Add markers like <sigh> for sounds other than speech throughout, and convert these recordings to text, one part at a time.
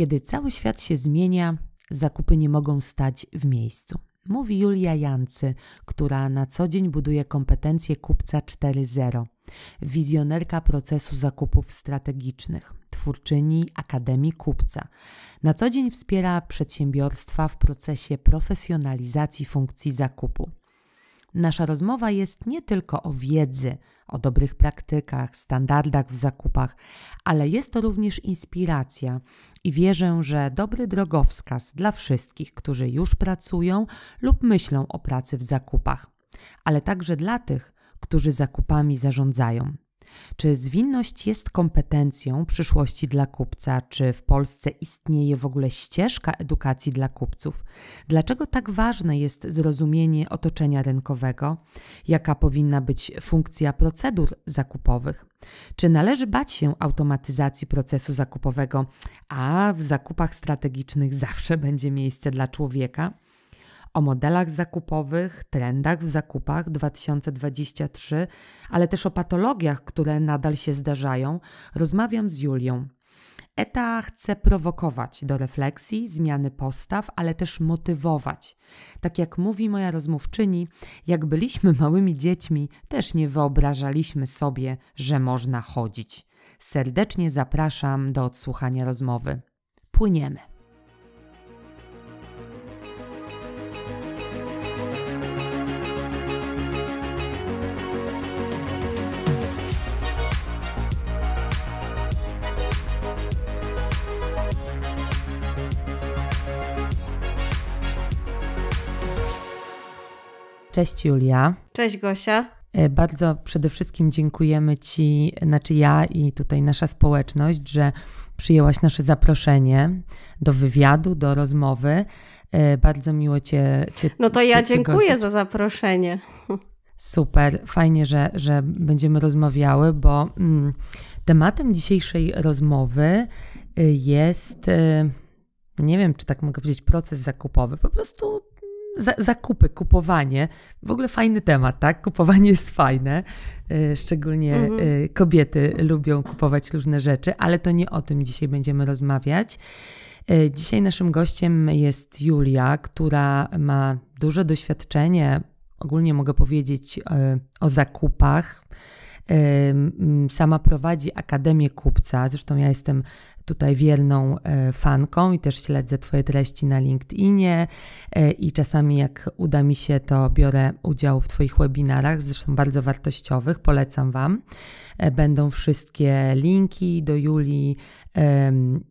Kiedy cały świat się zmienia, zakupy nie mogą stać w miejscu. Mówi Julia Jancy, która na co dzień buduje kompetencje kupca 4.0, wizjonerka procesu zakupów strategicznych, twórczyni Akademii Kupca. Na co dzień wspiera przedsiębiorstwa w procesie profesjonalizacji funkcji zakupu. Nasza rozmowa jest nie tylko o wiedzy, o dobrych praktykach, standardach w zakupach, ale jest to również inspiracja i wierzę, że dobry drogowskaz dla wszystkich, którzy już pracują lub myślą o pracy w zakupach, ale także dla tych, którzy zakupami zarządzają. Czy zwinność jest kompetencją przyszłości dla kupca? Czy w Polsce istnieje w ogóle ścieżka edukacji dla kupców? Dlaczego tak ważne jest zrozumienie otoczenia rynkowego? Jaka powinna być funkcja procedur zakupowych? Czy należy bać się automatyzacji procesu zakupowego, a w zakupach strategicznych zawsze <laughs> będzie miejsce dla człowieka? O modelach zakupowych, trendach w zakupach 2023, ale też o patologiach, które nadal się zdarzają, rozmawiam z Julią. ETA chce prowokować do refleksji, zmiany postaw, ale też motywować. Tak jak mówi moja rozmówczyni, jak byliśmy małymi dziećmi, też nie wyobrażaliśmy sobie, że można chodzić. Serdecznie zapraszam do odsłuchania rozmowy. Płyniemy. Cześć Julia. Cześć Gosia. E, bardzo przede wszystkim dziękujemy Ci, znaczy ja i tutaj nasza społeczność, że przyjęłaś nasze zaproszenie do wywiadu, do rozmowy. E, bardzo miło Cię. cię no to ja cię, dziękuję cię za zaproszenie. Super, fajnie, że, że będziemy rozmawiały, bo mm, tematem dzisiejszej rozmowy y, jest, y, nie wiem, czy tak mogę powiedzieć, proces zakupowy. Po prostu za, zakupy, kupowanie. W ogóle fajny temat, tak? Kupowanie jest fajne. E, szczególnie mhm. E, kobiety lubią kupować różne rzeczy, ale to nie o tym dzisiaj będziemy rozmawiać. E, dzisiaj naszym gościem jest Julia, która ma duże doświadczenie, ogólnie mogę powiedzieć o zakupach. Sama prowadzi Akademię Kupca, zresztą ja jestem tutaj wierną e, fanką i też śledzę Twoje treści na LinkedInie e, i czasami jak uda mi się, to biorę udział w Twoich webinarach, zresztą bardzo wartościowych, polecam Wam. E, będą wszystkie linki do Julii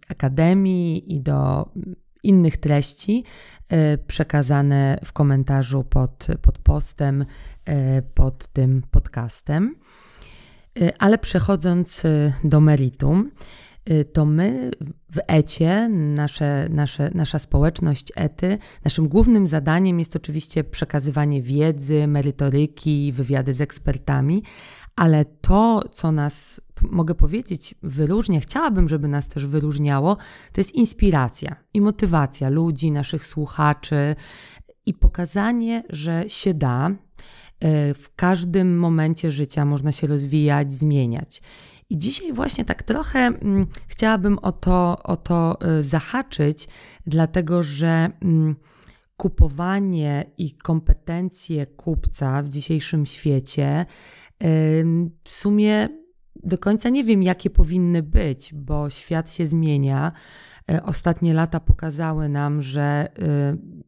Akademii i do innych treści przekazane w komentarzu pod, pod postem, pod tym podcastem. Ale przechodząc do meritum, Y, to my w ECie, nasze, nasze, nasza społeczność ETY, naszym głównym zadaniem jest oczywiście przekazywanie wiedzy, merytoryki, wywiady z ekspertami, ale to, co nas, mogę powiedzieć, wyróżnia, chciałabym, żeby nas też wyróżniało, to jest inspiracja i motywacja ludzi, naszych słuchaczy i pokazanie, że się da. Y, w każdym momencie życia można się rozwijać, zmieniać. I dzisiaj właśnie tak trochę mm, chciałabym o to, o to y, zahaczyć, dlatego że mm, kupowanie i kompetencje kupca w dzisiejszym świecie w sumie do końca nie wiem, jakie powinny być, bo świat się zmienia. Y, ostatnie lata pokazały nam, że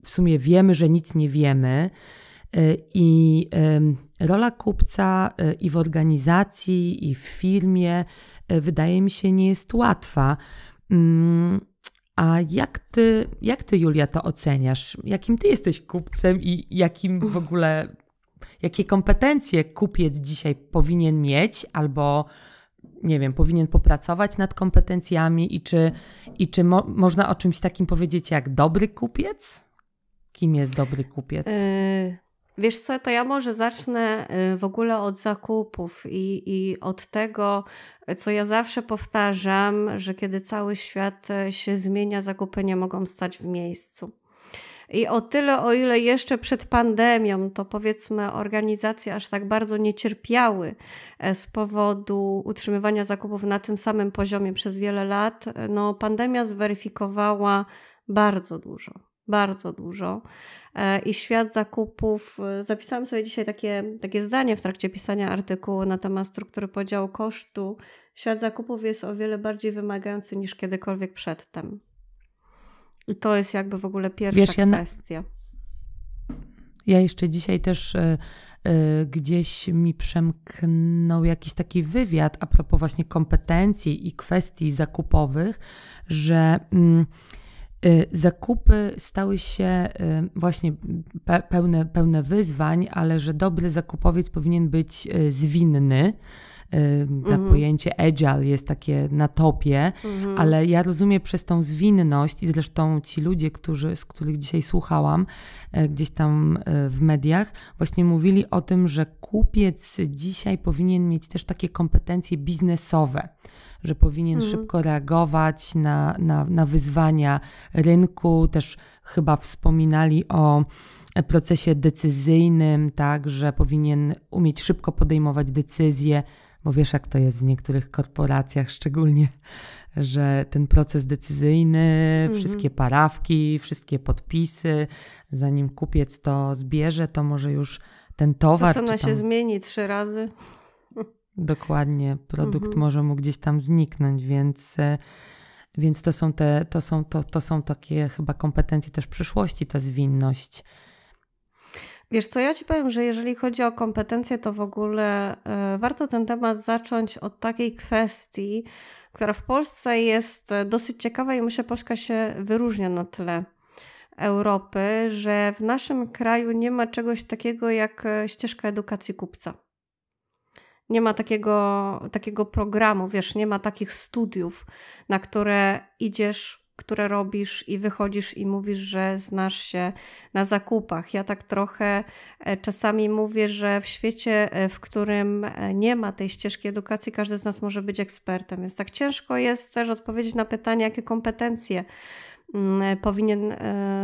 w sumie wiemy, że nic nie wiemy i rola kupca y, i w organizacji, i w firmie y, wydaje mi się nie jest łatwa. Mm, a jak ty, jak ty, Julia, to oceniasz? Jakim ty jesteś kupcem i jakim w ogóle, jakie kompetencje kupiec dzisiaj powinien mieć albo nie wiem, powinien popracować nad kompetencjami i czy, i czy mo można o czymś takim powiedzieć jak dobry kupiec? Kim jest dobry kupiec? Yy, Wiesz co, to ja może zacznę y, w ogóle od zakupów i, i od tego, co ja zawsze powtarzam, że kiedy cały świat y, się zmienia, zakupy nie mogą stać w miejscu. I o tyle, o ile jeszcze przed pandemią, to powiedzmy, organizacje aż tak bardzo nie cierpiały e, z powodu utrzymywania zakupów na tym samym poziomie przez wiele lat, no pandemia zweryfikowała bardzo dużo bardzo dużo. E, I świat zakupów, e, zapisałam sobie dzisiaj takie, takie zdanie w trakcie pisania artykułu na temat struktury podziału kosztu. Świat zakupów jest o wiele bardziej wymagający niż kiedykolwiek przedtem. I to jest jakby w ogóle pierwsza Wiesz, kwestia. Ja, ja jeszcze dzisiaj też y, y, gdzieś mi przemknął jakiś taki wywiad a propos właśnie kompetencji i kwestii zakupowych, że. Y, zakupy stały się y, właśnie pełne, pełne wyzwań, ale że dobry zakupowiec powinien być y, zwinny. To mhm. pojęcie agile jest takie na topie, mhm. ale ja rozumiem przez tą zwinność i zresztą ci ludzie, którzy, z których dzisiaj słuchałam, gdzieś tam w mediach, właśnie mówili o tym, że kupiec dzisiaj powinien mieć też takie kompetencje biznesowe że powinien mhm. szybko reagować na, na, na wyzwania rynku. Też chyba wspominali o procesie decyzyjnym, tak, że powinien umieć szybko podejmować decyzje, bo wiesz, jak to jest w niektórych korporacjach, <laughs> szczególnie, że ten proces decyzyjny, mhm. wszystkie parawki, wszystkie podpisy, zanim kupiec to zbierze, to może już ten towar. Ma tam... się zmieni trzy razy? Dokładnie, produkt mhm. może mu gdzieś tam zniknąć, więc, e, więc to, są te, to, są, to, to są takie chyba kompetencje też przyszłości, ta zwinność. Wiesz co, ja ci powiem, że jeżeli chodzi o kompetencje, to w ogóle y, warto ten temat zacząć od takiej kwestii, która w Polsce jest e, dosyć ciekawa i myślę, Polska się wyróżnia na tle Europy, że w naszym kraju nie ma czegoś takiego jak ścieżka edukacji kupca. Nie ma takiego, takiego programu, wiesz, nie ma takich studiów, na które idziesz, które robisz i wychodzisz i mówisz, że znasz się na zakupach. Ja tak trochę e, czasami mówię, że w świecie, e, w którym e, nie ma tej ścieżki edukacji, każdy z nas może być ekspertem, więc tak ciężko jest też odpowiedzieć na pytanie, jakie kompetencje Mm, powinien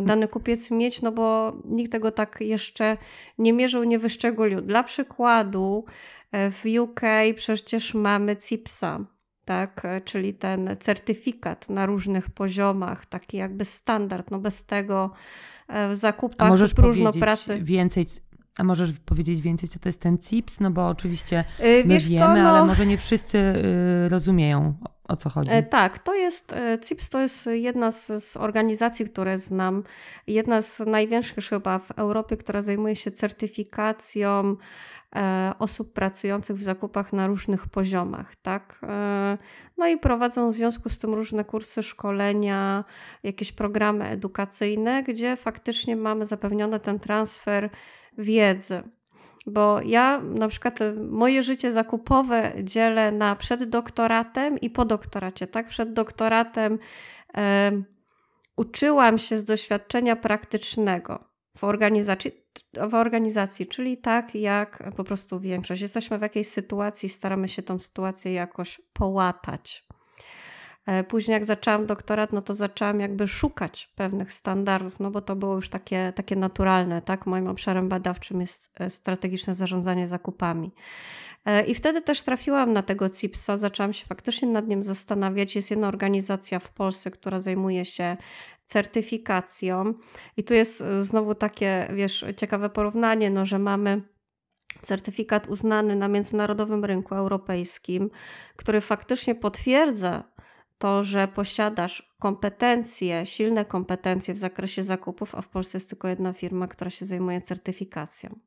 dany kupiec mieć, no bo nikt tego tak jeszcze nie mierzył, nie wyszczególnił. Dla przykładu w UK przecież mamy CIPSA, tak, e, czyli ten certyfikat na różnych poziomach, taki jakby standard, no bez tego w zakupach A możesz próżno pracy. więcej a możesz powiedzieć więcej, co to jest ten CIPS? No bo oczywiście my Wiesz wiemy, co, no... ale może nie wszyscy y, rozumieją, o co chodzi? E, tak, to jest, e, CIPS to jest jedna z, z, organizacji, które znam, jedna z największych chyba w Europie, która zajmuje się certyfikacją e, osób pracujących w zakupach na różnych poziomach, tak? E, no i prowadzą w związku z tym różne kursy, szkolenia, jakieś programy edukacyjne, gdzie faktycznie mamy zapewniony ten transfer wiedzy. Bo ja na przykład e, moje życie zakupowe dzielę na przed doktoratem i po doktoracie. Tak, przed doktoratem e, uczyłam się z doświadczenia praktycznego w organizacji, w organizacji, czyli tak jak po prostu większość. Jesteśmy w jakiejś sytuacji, staramy się tą sytuację jakoś połatać. E, później jak zaczęłam doktorat, no to zaczęłam jakby szukać pewnych standardów, no bo to było już takie, takie naturalne, tak? Moim obszarem badawczym jest e, strategiczne zarządzanie zakupami. E, I wtedy też trafiłam na tego CIPS-a, zaczęłam się faktycznie nad nim zastanawiać. Jest jedna organizacja w Polsce, która zajmuje się certyfikacją i tu jest znowu takie, wiesz, ciekawe porównanie, no, że mamy certyfikat uznany na międzynarodowym rynku europejskim, który faktycznie potwierdza to, że posiadasz kompetencje, silne kompetencje w zakresie zakupów, a w Polsce jest tylko jedna firma, która się zajmuje certyfikacją.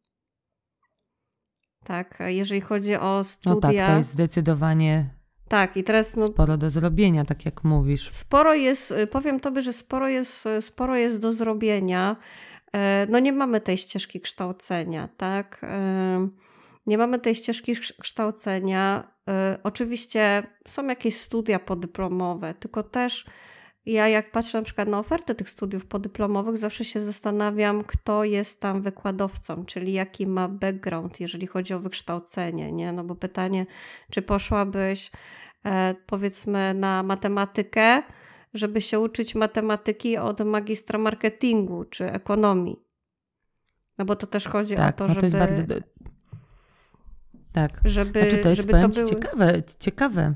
Tak, jeżeli chodzi o studia. No tak, to jest zdecydowanie tak, i teraz. No, sporo do zrobienia, tak jak mówisz. Sporo jest, powiem tobie, że sporo jest, sporo jest do zrobienia. E, no, nie mamy tej ścieżki kształcenia, tak? Nie mamy tej ścieżki kształcenia. Y, oczywiście są jakieś studia podyplomowe, tylko też ja jak patrzę na przykład na ofertę tych studiów podyplomowych, zawsze się zastanawiam, kto jest tam wykładowcą, czyli jaki ma background, jeżeli chodzi o wykształcenie, nie? No bo pytanie, czy poszłabyś e, powiedzmy na matematykę, żeby się uczyć matematyki od magistra marketingu czy ekonomii. No bo to też chodzi tak, o to, no żeby... To jest bardzo... Tak, żeby, znaczy to jest, żeby to były... ciekawe, ciekawe.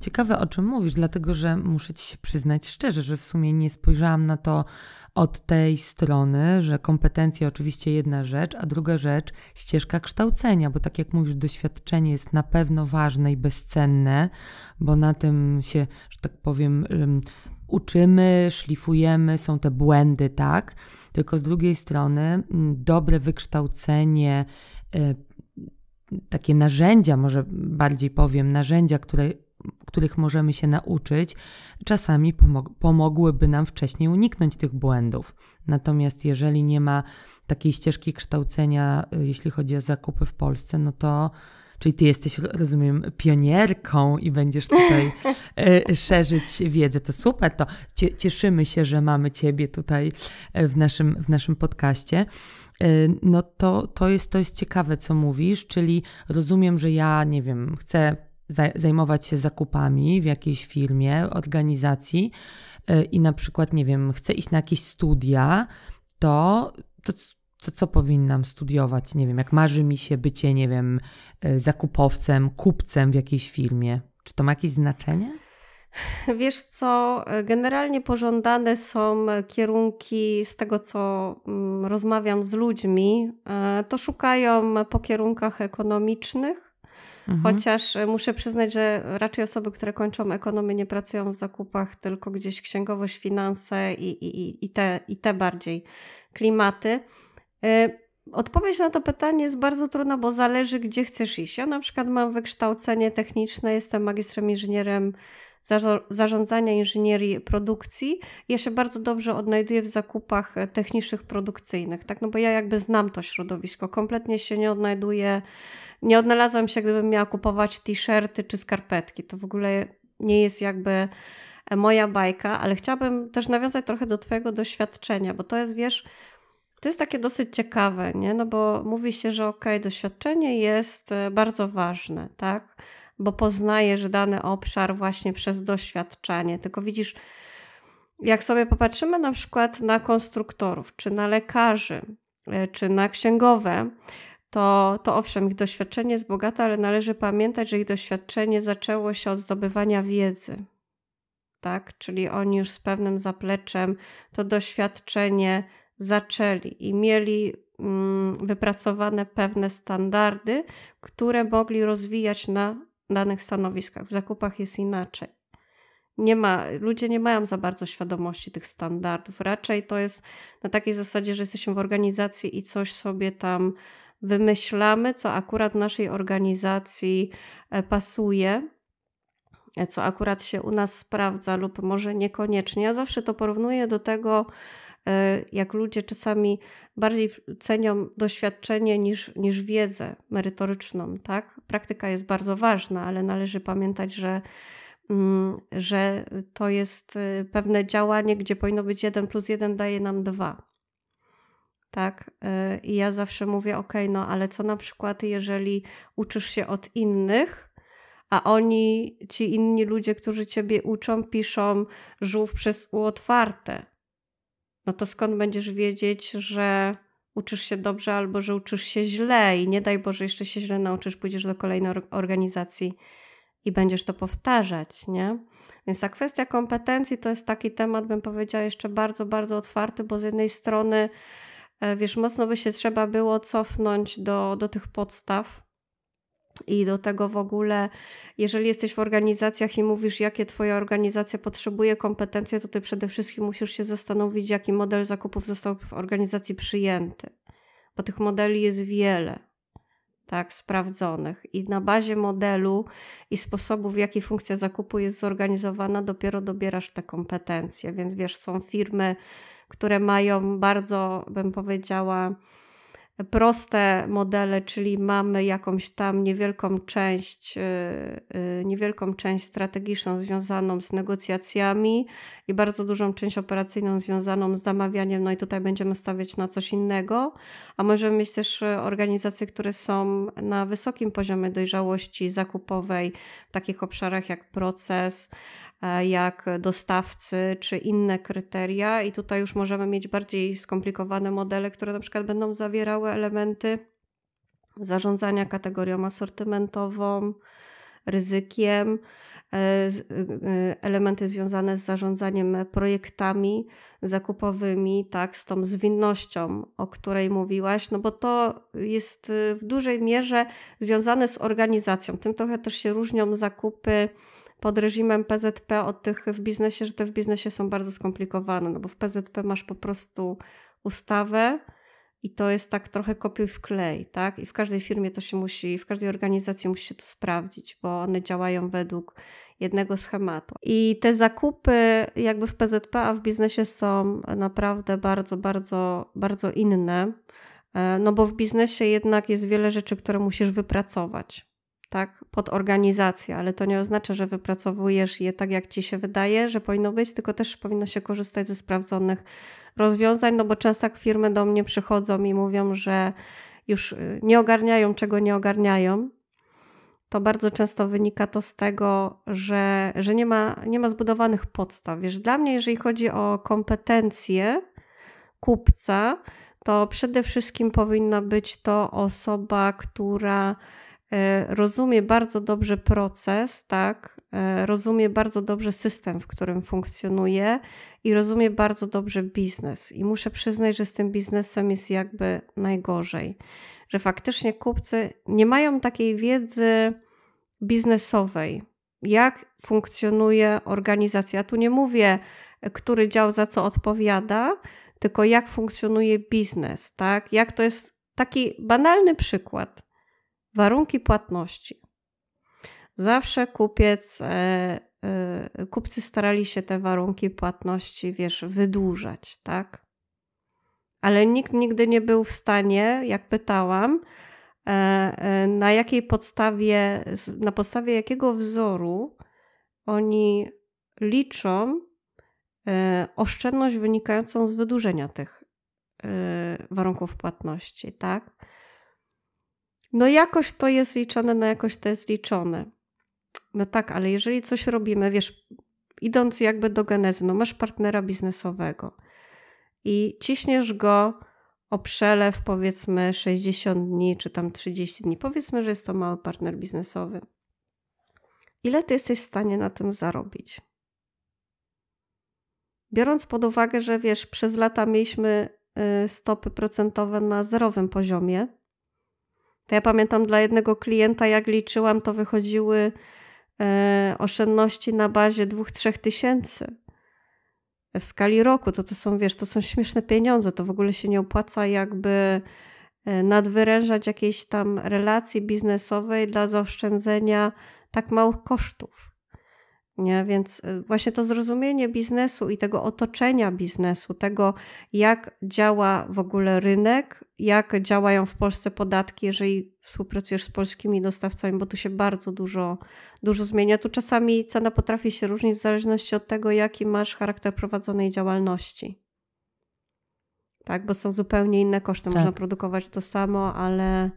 Ciekawe, o czym mówisz, dlatego że muszę ci się przyznać szczerze, że w sumie nie spojrzałam na to od tej strony, że kompetencje oczywiście jedna rzecz, a druga rzecz ścieżka kształcenia, bo tak jak mówisz, doświadczenie jest na pewno ważne i bezcenne, bo na tym się, że tak powiem, uczymy, szlifujemy, są te błędy, tak? Tylko z drugiej strony dobre wykształcenie, y, takie narzędzia, może bardziej powiem, narzędzia, które których możemy się nauczyć, czasami pomog pomogłyby nam wcześniej uniknąć tych błędów. Natomiast jeżeli nie ma takiej ścieżki kształcenia, y, jeśli chodzi o zakupy w Polsce, no to Czyli ty jesteś, rozumiem, pionierką i będziesz tutaj <laughs> y, szerzyć wiedzę. To super, to cieszymy się, że mamy ciebie tutaj y, w naszym, w naszym podcaście. No to, to, jest, to jest ciekawe, co mówisz, czyli rozumiem, że ja, nie wiem, chcę zajmować się zakupami w jakiejś firmie, organizacji y, i na przykład, nie wiem, chcę iść na jakieś studia, to, to, to co powinnam studiować? Nie wiem, jak marzy mi się bycie, nie wiem, y, zakupowcem, kupcem w jakiejś firmie. Czy to ma jakieś znaczenie? Wiesz co, generalnie pożądane są kierunki, z tego co mm, rozmawiam z ludźmi, y, to szukają po kierunkach ekonomicznych, Mhm. Chociaż e, muszę przyznać, że raczej osoby, które kończą ekonomię, nie pracują w zakupach, tylko gdzieś księgowość, finanse i, i, i, te, i te bardziej klimaty. E, odpowiedź na to pytanie jest bardzo trudna, bo zależy, gdzie chcesz iść. Ja na przykład mam wykształcenie techniczne, jestem magistrem inżynierem zarządzania inżynierii produkcji. Ja się bardzo dobrze odnajduję w zakupach e, technicznych, produkcyjnych, tak? No bo ja jakby znam to środowisko, kompletnie się nie odnajduję, nie odnalazłam się, gdybym miała kupować t-shirty czy skarpetki. To w ogóle nie jest jakby e, moja bajka, ale chciałabym też nawiązać trochę do Twojego doświadczenia, bo to jest, wiesz, to jest takie dosyć ciekawe, nie? No bo mówi się, że okej, okay, doświadczenie jest e, bardzo ważne, tak? Bo poznajesz dany obszar właśnie przez doświadczenie. Tylko widzisz, jak sobie popatrzymy na przykład na konstruktorów, czy na lekarzy, e, czy na księgowe, to, to owszem, ich doświadczenie jest bogate, ale należy pamiętać, że ich doświadczenie zaczęło się od zdobywania wiedzy. Tak? Czyli oni już z pewnym zapleczem to doświadczenie zaczęli i mieli mm, wypracowane pewne standardy, które mogli rozwijać na danych stanowiskach. W zakupach jest inaczej. Nie ma, ludzie nie mają za bardzo świadomości tych standardów. Raczej to jest na takiej zasadzie, że jesteśmy w organizacji i coś sobie tam wymyślamy, co akurat naszej organizacji e, pasuje, e, co akurat się u nas sprawdza, lub może niekoniecznie. Ja zawsze to porównuję do tego, jak ludzie czasami bardziej cenią doświadczenie niż, niż wiedzę merytoryczną, tak? Praktyka jest bardzo ważna, ale należy pamiętać, że mm, że to jest e, pewne działanie, gdzie powinno być 1 plus 1 daje nam 2. Tak? E, I ja zawsze mówię, ok, no ale co na przykład, jeżeli uczysz się od innych, a oni, ci inni ludzie, którzy ciebie uczą, piszą żółw przez U otwarte, no to skąd będziesz wiedzieć, że uczysz się dobrze albo że uczysz się źle i nie daj Boże, jeszcze się źle nauczysz, pójdziesz do kolejnej organizacji i będziesz to powtarzać, nie? Więc ta kwestia kompetencji to jest taki temat, bym powiedziała, jeszcze bardzo, bardzo otwarty, bo z jednej strony, e, wiesz, mocno by się trzeba było cofnąć do, do tych podstaw, i do tego w ogóle, jeżeli jesteś w organizacjach i mówisz, jakie Twoja organizacja potrzebuje kompetencje, to Ty przede wszystkim musisz się zastanowić, jaki model zakupów został w organizacji przyjęty. Bo tych modeli jest wiele, tak, sprawdzonych. I na bazie modelu i sposobu, w jaki funkcja zakupu jest zorganizowana, dopiero dobierasz te kompetencje. Więc wiesz, są firmy, które mają bardzo, bym powiedziała, proste modele, czyli mamy jakąś tam niewielką część, y, y, niewielką część strategiczną związaną z negocjacjami i bardzo dużą część operacyjną związaną z zamawianiem, no i tutaj będziemy stawiać na coś innego, a możemy mieć też organizacje, które są na wysokim poziomie dojrzałości zakupowej w takich obszarach jak proces, jak dostawcy czy inne kryteria, i tutaj już możemy mieć bardziej skomplikowane modele, które na przykład będą zawierały elementy zarządzania kategorią asortymentową, ryzykiem, e, e, elementy związane z zarządzaniem projektami zakupowymi, tak, z tą zwinnością, o której mówiłaś, no bo to jest w dużej mierze związane z organizacją. Tym trochę też się różnią zakupy pod reżimem PZP od tych w biznesie, że te w biznesie są bardzo skomplikowane, no bo w PZP masz po prostu ustawę i to jest tak trochę kopiuj w klej, tak? I w każdej firmie to się musi, w każdej organizacji musi się to sprawdzić, bo one działają według jednego schematu. I te zakupy jakby w PZP, a w biznesie są naprawdę bardzo, bardzo, bardzo inne. E, no bo w biznesie jednak jest wiele rzeczy, które musisz wypracować tak, pod organizację, ale to nie oznacza, że wypracowujesz je tak, jak ci się wydaje, że powinno być, tylko też powinno się korzystać ze sprawdzonych rozwiązań, no bo często jak firmy do mnie przychodzą i mówią, że już y, nie ogarniają, czego nie ogarniają, to bardzo często wynika to z tego, że, że nie, ma, nie ma zbudowanych podstaw. Wiesz, dla mnie, jeżeli chodzi o kompetencje kupca, to przede wszystkim powinna być to osoba, która rozumie bardzo dobrze proces, tak? E, rozumie bardzo dobrze system, w którym funkcjonuje i rozumie bardzo dobrze biznes. I muszę przyznać, że z tym biznesem jest jakby najgorzej. Że faktycznie kupcy nie mają takiej wiedzy biznesowej, jak funkcjonuje organizacja. Ja tu nie mówię, który dział za co odpowiada, tylko jak funkcjonuje biznes, tak? Jak to jest taki banalny przykład Warunki płatności. Zawsze kupiec, e, e, kupcy starali się te warunki płatności, wiesz, wydłużać, tak? Ale nikt nigdy nie był w stanie, jak pytałam, e, na jakiej podstawie, na podstawie jakiego wzoru oni liczą oszczędność wynikającą z wydłużenia tych warunków płatności, tak? No jakoś to jest liczone, no jakoś to jest liczone. No tak, ale jeżeli coś robimy, wiesz, idąc jakby do genezy, no masz partnera biznesowego i ciśniesz go o przelew powiedzmy 60 dni, czy tam 30 dni. Powiedzmy, że jest to mały partner biznesowy. Ile ty jesteś w stanie na tym zarobić? Biorąc pod uwagę, że wiesz, przez lata mieliśmy y, stopy procentowe na zerowym poziomie, ja pamiętam dla jednego klienta, jak liczyłam, to wychodziły e, oszczędności na bazie 2-3 tysięcy w skali roku. To to są, wiesz, to są śmieszne pieniądze. To w ogóle się nie opłaca jakby e, nadwyrężać jakiejś tam relacji biznesowej dla zaoszczędzenia tak małych kosztów. Nie? Więc y, właśnie to zrozumienie biznesu i tego otoczenia biznesu, tego jak działa w ogóle rynek, jak działają w Polsce podatki, jeżeli współpracujesz z polskimi dostawcami, bo tu się bardzo dużo, dużo zmienia. Tu czasami cena potrafi się różnić w zależności od tego, jaki masz charakter prowadzonej działalności. Tak, bo są zupełnie inne koszty. Tak. Można produkować to samo, ale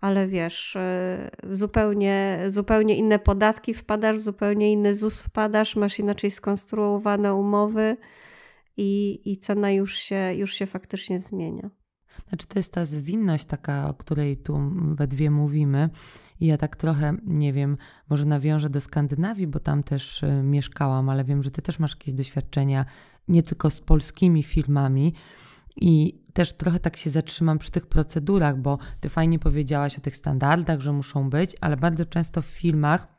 ale wiesz, e, zupełnie, zupełnie inne podatki wpadasz, zupełnie inny ZUS wpadasz, masz inaczej skonstruowane umowy i, i cena już się, już się faktycznie zmienia. Znaczy, to jest ta zwinność taka, o której tu we dwie mówimy. I ja tak trochę, nie wiem, może nawiążę do Skandynawii, bo tam też e, mieszkałam, ale wiem, że ty też masz jakieś doświadczenia nie tylko z polskimi firmami. I też trochę tak się zatrzymam przy tych procedurach, bo ty fajnie powiedziałaś o tych standardach, że muszą być, ale bardzo często w filmach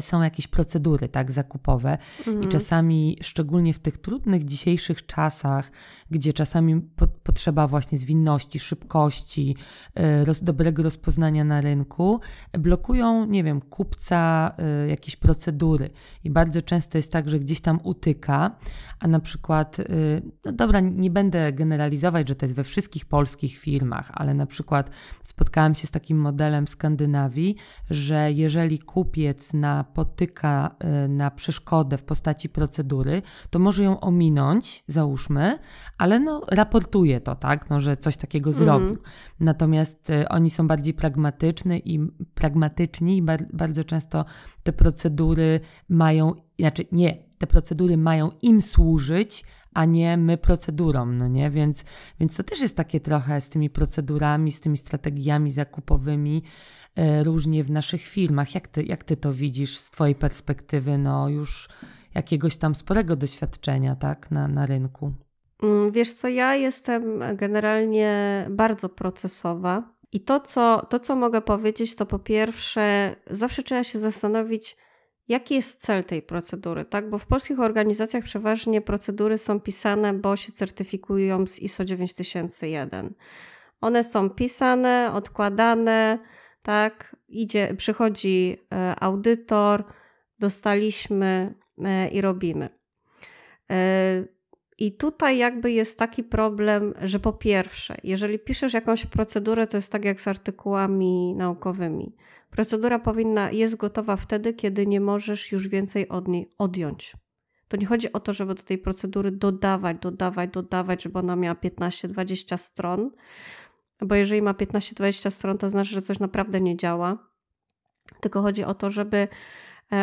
są jakieś procedury tak zakupowe mhm. i czasami, szczególnie w tych trudnych dzisiejszych czasach, gdzie czasami po, potrzeba właśnie zwinności, szybkości, e, roz, dobrego rozpoznania na rynku, blokują, nie wiem, kupca y, jakieś procedury i bardzo często jest tak, że gdzieś tam utyka, a na przykład, y, no dobra, nie będę generalizować, że to jest we wszystkich polskich firmach, ale na przykład spotkałam się z takim modelem w Skandynawii, że jeżeli kupiec na napotyka y, na przeszkodę w postaci procedury, to może ją ominąć, załóżmy, ale no raportuje to, tak, no, że coś takiego mhm. zrobił. Natomiast y, oni są bardziej pragmatyczni i pragmatyczni i bar bardzo często te procedury mają, znaczy nie, te procedury mają im służyć, a nie my procedurom, no nie? Więc, więc to też jest takie trochę z tymi procedurami, z tymi strategiami zakupowymi, E, różnie w naszych firmach. Jak ty, jak ty to widzisz z twojej perspektywy, no już jakiegoś tam sporego doświadczenia, tak, na, na rynku? Mm, wiesz co, ja jestem generalnie bardzo procesowa i to co, to, co mogę powiedzieć, to po pierwsze, zawsze trzeba się zastanowić, jaki jest cel tej procedury, tak? Bo w polskich organizacjach przeważnie procedury są pisane, bo się certyfikują z ISO 9001. One są pisane, odkładane, tak? Idzie, przychodzi e, audytor, dostaliśmy e, i robimy. I tutaj jakby jest taki problem, że po pierwsze, jeżeli piszesz jakąś procedurę, to jest tak jak z artykułami naukowymi. Procedura powinna, jest gotowa wtedy, kiedy nie możesz już więcej od niej odjąć. To nie chodzi o to, żeby do tej procedury dodawać, dodawać, dodawać, żeby ona miała 15-20 stron, bo jeżeli ma 15-20 stron, to znaczy, że coś naprawdę nie działa. Tylko chodzi o to, żeby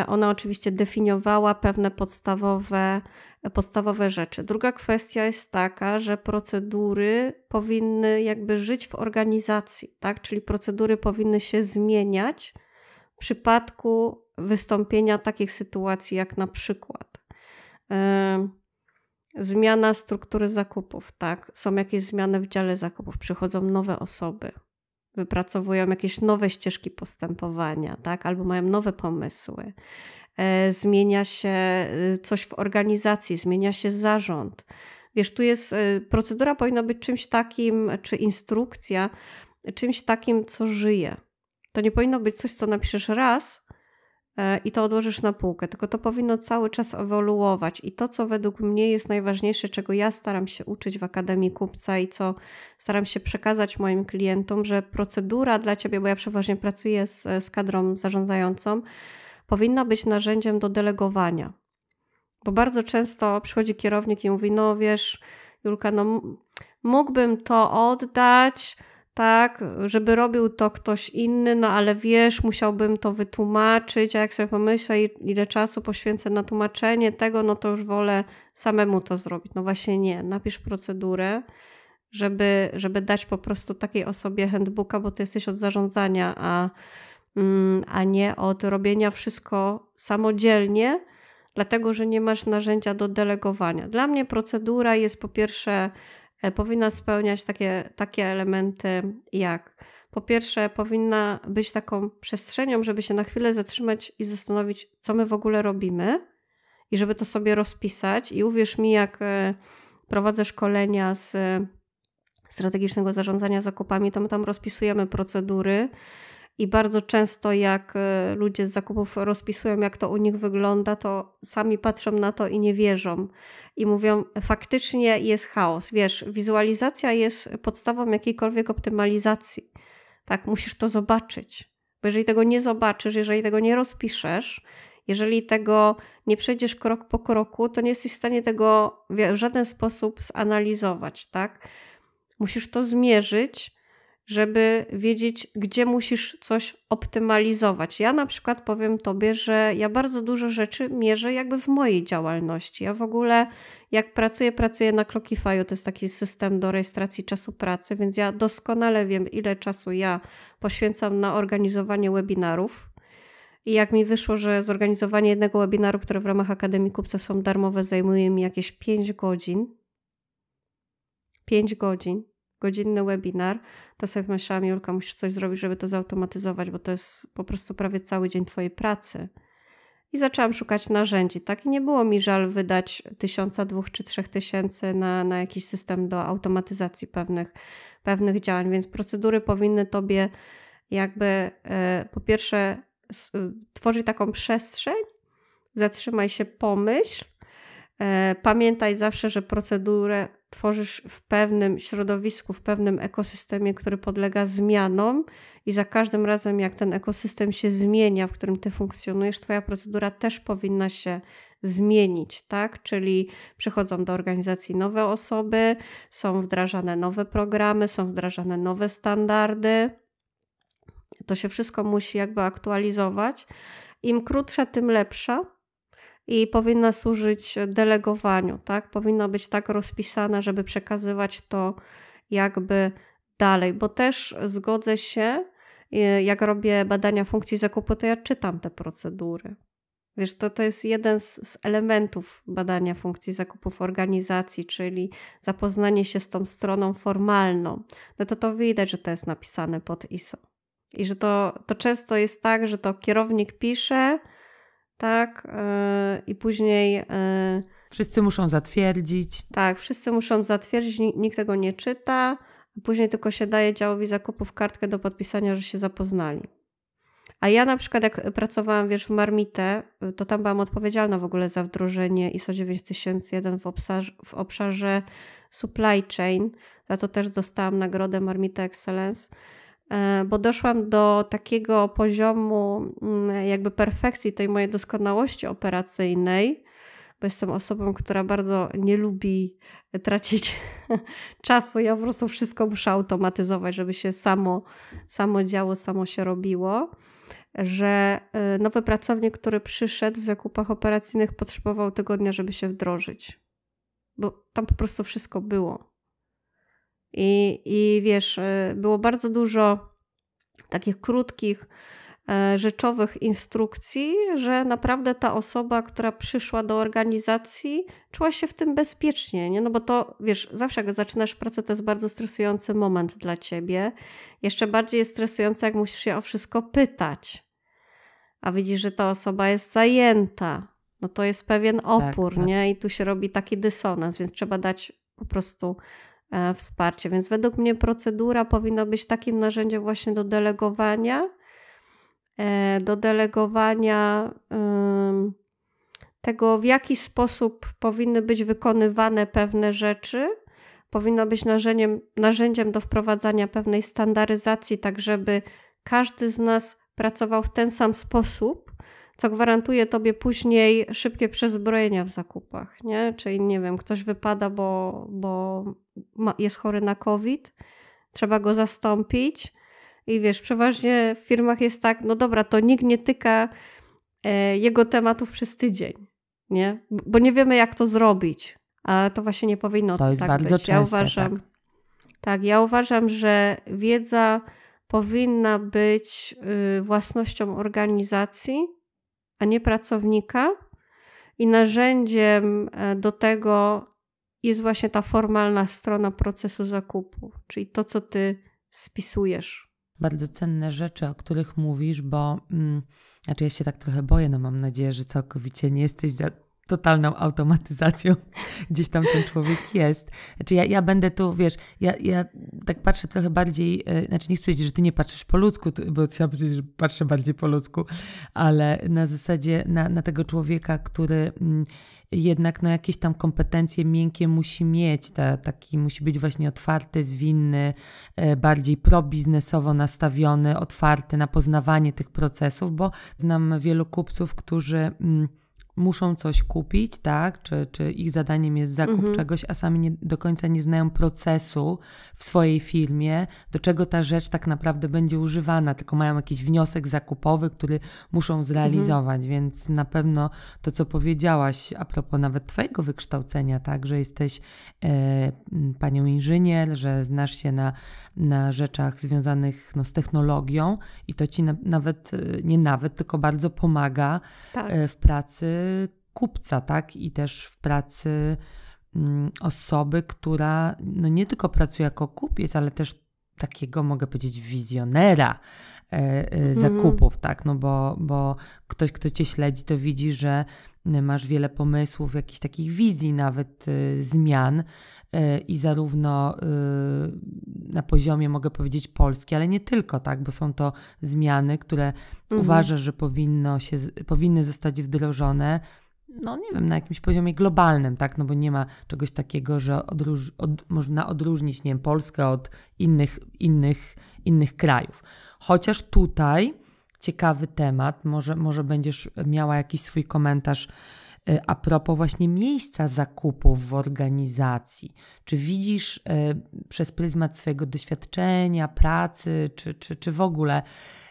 ona oczywiście definiowała pewne podstawowe, podstawowe rzeczy. Druga kwestia jest taka, że procedury powinny jakby żyć w organizacji, tak? Czyli procedury powinny się zmieniać w przypadku wystąpienia takich sytuacji, jak na przykład. Yy, Zmiana struktury zakupów, tak. Są jakieś zmiany w dziale zakupów, przychodzą nowe osoby, wypracowują jakieś nowe ścieżki postępowania, tak, albo mają nowe pomysły. E, zmienia się y, coś w organizacji, zmienia się zarząd. Wiesz, tu jest, y, procedura powinna być czymś takim, czy instrukcja, czymś takim, co żyje. To nie powinno być coś, co napiszesz raz, i to odłożysz na półkę, tylko to powinno cały czas ewoluować. I to, co według mnie jest najważniejsze, czego ja staram się uczyć w Akademii Kupca i co staram się przekazać moim klientom, że procedura dla ciebie, bo ja przeważnie pracuję z, z kadrą zarządzającą, powinna być narzędziem do delegowania. Bo bardzo często przychodzi kierownik i mówi: No wiesz, Julka, no mógłbym to oddać tak, żeby robił to ktoś inny, no ale wiesz, musiałbym to wytłumaczyć, a jak sobie pomyślę, ile czasu poświęcę na tłumaczenie tego, no to już wolę samemu to zrobić. No właśnie nie, napisz procedurę, żeby, żeby dać po prostu takiej osobie handbooka, bo ty jesteś od zarządzania, a, mm, a nie od robienia wszystko samodzielnie, dlatego że nie masz narzędzia do delegowania. Dla mnie procedura jest po pierwsze powinna spełniać takie, takie elementy jak po pierwsze, powinna być taką przestrzenią, żeby się na chwilę zatrzymać i zastanowić, co my w ogóle robimy, i żeby to sobie rozpisać. I uwierz mi, jak e, prowadzę szkolenia z strategicznego zarządzania zakupami, to my tam rozpisujemy procedury i bardzo często, jak e, ludzie z zakupów rozpisują, jak to u nich wygląda, to sami patrzą na to i nie wierzą. I mówią, faktycznie jest chaos. Wiesz, wizualizacja jest podstawą jakiejkolwiek optymalizacji. Tak, musisz to zobaczyć. Bo jeżeli tego nie zobaczysz, jeżeli tego nie rozpiszesz, jeżeli tego nie przejdziesz krok po kroku, to nie jesteś w stanie tego w żaden sposób zanalizować, tak? Musisz to zmierzyć żeby wiedzieć, gdzie musisz coś optymalizować. Ja na przykład powiem Tobie, że ja bardzo dużo rzeczy mierzę jakby w mojej działalności. Ja w ogóle, jak pracuję, pracuję na Clockify, to jest taki system do rejestracji czasu pracy, więc ja doskonale wiem, ile czasu ja poświęcam na organizowanie webinarów. I jak mi wyszło, że zorganizowanie jednego webinaru, które w ramach Akademii Kupca są darmowe, zajmuje mi jakieś 5 godzin. 5 godzin godzinny webinar, to sobie myślałam, Julka, musisz coś zrobić, żeby to zautomatyzować, bo to jest po prostu prawie cały dzień Twojej pracy. i zaczęłam szukać narzędzi, tak? I nie było mi żal wydać tysiąca, dwóch czy trzech tysięcy na, na jakiś system do automatyzacji pewnych, pewnych działań, więc procedury powinny tobie jakby e, po pierwsze y, tworzyć taką przestrzeń, zatrzymaj się, pomyśl, e, pamiętaj zawsze, że procedurę tworzysz w pewnym środowisku, w pewnym ekosystemie, który podlega zmianom i za każdym razem, jak ten ekosystem się zmienia, w którym ty funkcjonujesz, twoja procedura też powinna się zmienić, tak? Czyli przychodzą do organizacji nowe osoby, są wdrażane nowe programy, są wdrażane nowe standardy. To się wszystko musi jakby aktualizować. Im krótsza, tym lepsza i powinna służyć delegowaniu, tak? Powinna być tak rozpisana, żeby przekazywać to jakby dalej, bo też zgodzę się, y, jak robię badania funkcji zakupu, to ja czytam te procedury. Wiesz, to, to jest jeden z, z elementów badania funkcji zakupów organizacji, czyli zapoznanie się z tą stroną formalną. No to to widać, że to jest napisane pod ISO. I że to, to często jest tak, że to kierownik pisze, tak? Yy, I później. Yy, wszyscy muszą zatwierdzić. Tak, wszyscy muszą zatwierdzić, nikt tego nie czyta. Później tylko się daje działowi zakupów kartkę do podpisania, że się zapoznali. A ja na przykład jak pracowałam, wiesz, w Marmite, to tam byłam odpowiedzialna w ogóle za wdrożenie ISO 9001 w obszarze, w obszarze supply chain. Za to też dostałam nagrodę Marmite Excellence. E, bo doszłam do takiego poziomu mm, jakby perfekcji tej mojej doskonałości operacyjnej, bo jestem osobą, która bardzo nie lubi tracić <laughs> czasu. Ja po prostu wszystko muszę automatyzować, żeby się samo, samo działo, samo się robiło. Że e, nowy pracownik, który przyszedł w zakupach operacyjnych, potrzebował tygodnia, żeby się wdrożyć, bo tam po prostu wszystko było. I, I wiesz, y, było bardzo dużo takich krótkich, e, rzeczowych instrukcji, że naprawdę ta osoba, która przyszła do organizacji, czuła się w tym bezpiecznie, nie? No bo to, wiesz, zawsze jak zaczynasz pracę, to jest bardzo stresujący moment dla ciebie. Jeszcze bardziej jest stresujące, jak musisz się o wszystko pytać, a widzisz, że ta osoba jest zajęta. No to jest pewien tak, opór, tak, nie? I tu się robi taki dysonans, więc trzeba dać po prostu E, wsparcie. Więc według mnie procedura powinna być takim narzędziem właśnie do delegowania, e, do delegowania tego, w jaki sposób powinny być wykonywane pewne rzeczy. Powinno być narzędziem, narzędziem do wprowadzania pewnej standaryzacji, tak żeby każdy z nas pracował w ten sam sposób, co gwarantuje tobie później szybkie przezbrojenia w zakupach, nie? Czyli nie wiem, ktoś wypada, bo, bo jest chory na COVID, trzeba go zastąpić i wiesz, przeważnie w firmach jest tak, no dobra, to nikt nie tyka e, jego tematów przez tydzień, nie? Bo nie wiemy, jak to zrobić, ale to właśnie nie powinno to jest tak bardzo być. Częste, ja uważam, tak. tak, ja uważam, że wiedza powinna być y, własnością organizacji, a nie pracownika. I narzędziem e, do tego jest właśnie ta formalna strona procesu zakupu, czyli to, co ty spisujesz. Bardzo cenne rzeczy, o których mówisz, bo mm, znaczy ja się tak trochę boję, no mam nadzieję, że całkowicie nie jesteś za totalną automatyzacją <laughs> gdzieś tam ten człowiek jest. Znaczy ja, ja będę tu, wiesz, ja, ja tak patrzę trochę bardziej, yy, znaczy nie chcę że ty nie patrzysz po ludzku, bo chciałam powiedzieć, że patrzę bardziej po ludzku, ale na zasadzie na, na tego człowieka, który mm, jednak no, jakieś tam kompetencje miękkie musi mieć, ta, taki musi być właśnie otwarty, zwinny, yy, bardziej probiznesowo nastawiony, otwarty na poznawanie tych procesów, bo znam wielu kupców, którzy... Yy, muszą coś kupić, tak? Czy, czy ich zadaniem jest zakup mhm. czegoś, a sami nie, do końca nie znają procesu w swojej firmie, do czego ta rzecz tak naprawdę będzie używana, tylko mają jakiś wniosek zakupowy, który muszą zrealizować, mhm. więc na pewno to, co powiedziałaś a propos nawet Twojego wykształcenia, tak? Że jesteś e, panią inżynier, że znasz się na, na rzeczach związanych no, z technologią i to ci na, nawet, e, nie nawet, tylko bardzo pomaga tak. e, w pracy kupca, tak? I też w pracy mm, osoby, która no nie tylko pracuje jako kupiec, ale też takiego, mogę powiedzieć, wizjonera e, e, zakupów, mm. tak? No bo, bo ktoś, kto cię śledzi, to widzi, że masz wiele pomysłów, jakichś takich wizji nawet y, zmian y, i zarówno y, na poziomie, mogę powiedzieć, polski, ale nie tylko, tak? Bo są to zmiany, które mhm. uważasz, że powinno się, powinny zostać wdrożone no nie wiem, na jakimś poziomie globalnym, tak, no bo nie ma czegoś takiego, że odróż, od, można odróżnić, nie wiem, Polskę od innych, innych, innych krajów. Chociaż tutaj ciekawy temat, może, może będziesz miała jakiś swój komentarz y, a propos właśnie miejsca zakupów w organizacji. Czy widzisz y, przez pryzmat swojego doświadczenia, pracy, czy, czy, czy w ogóle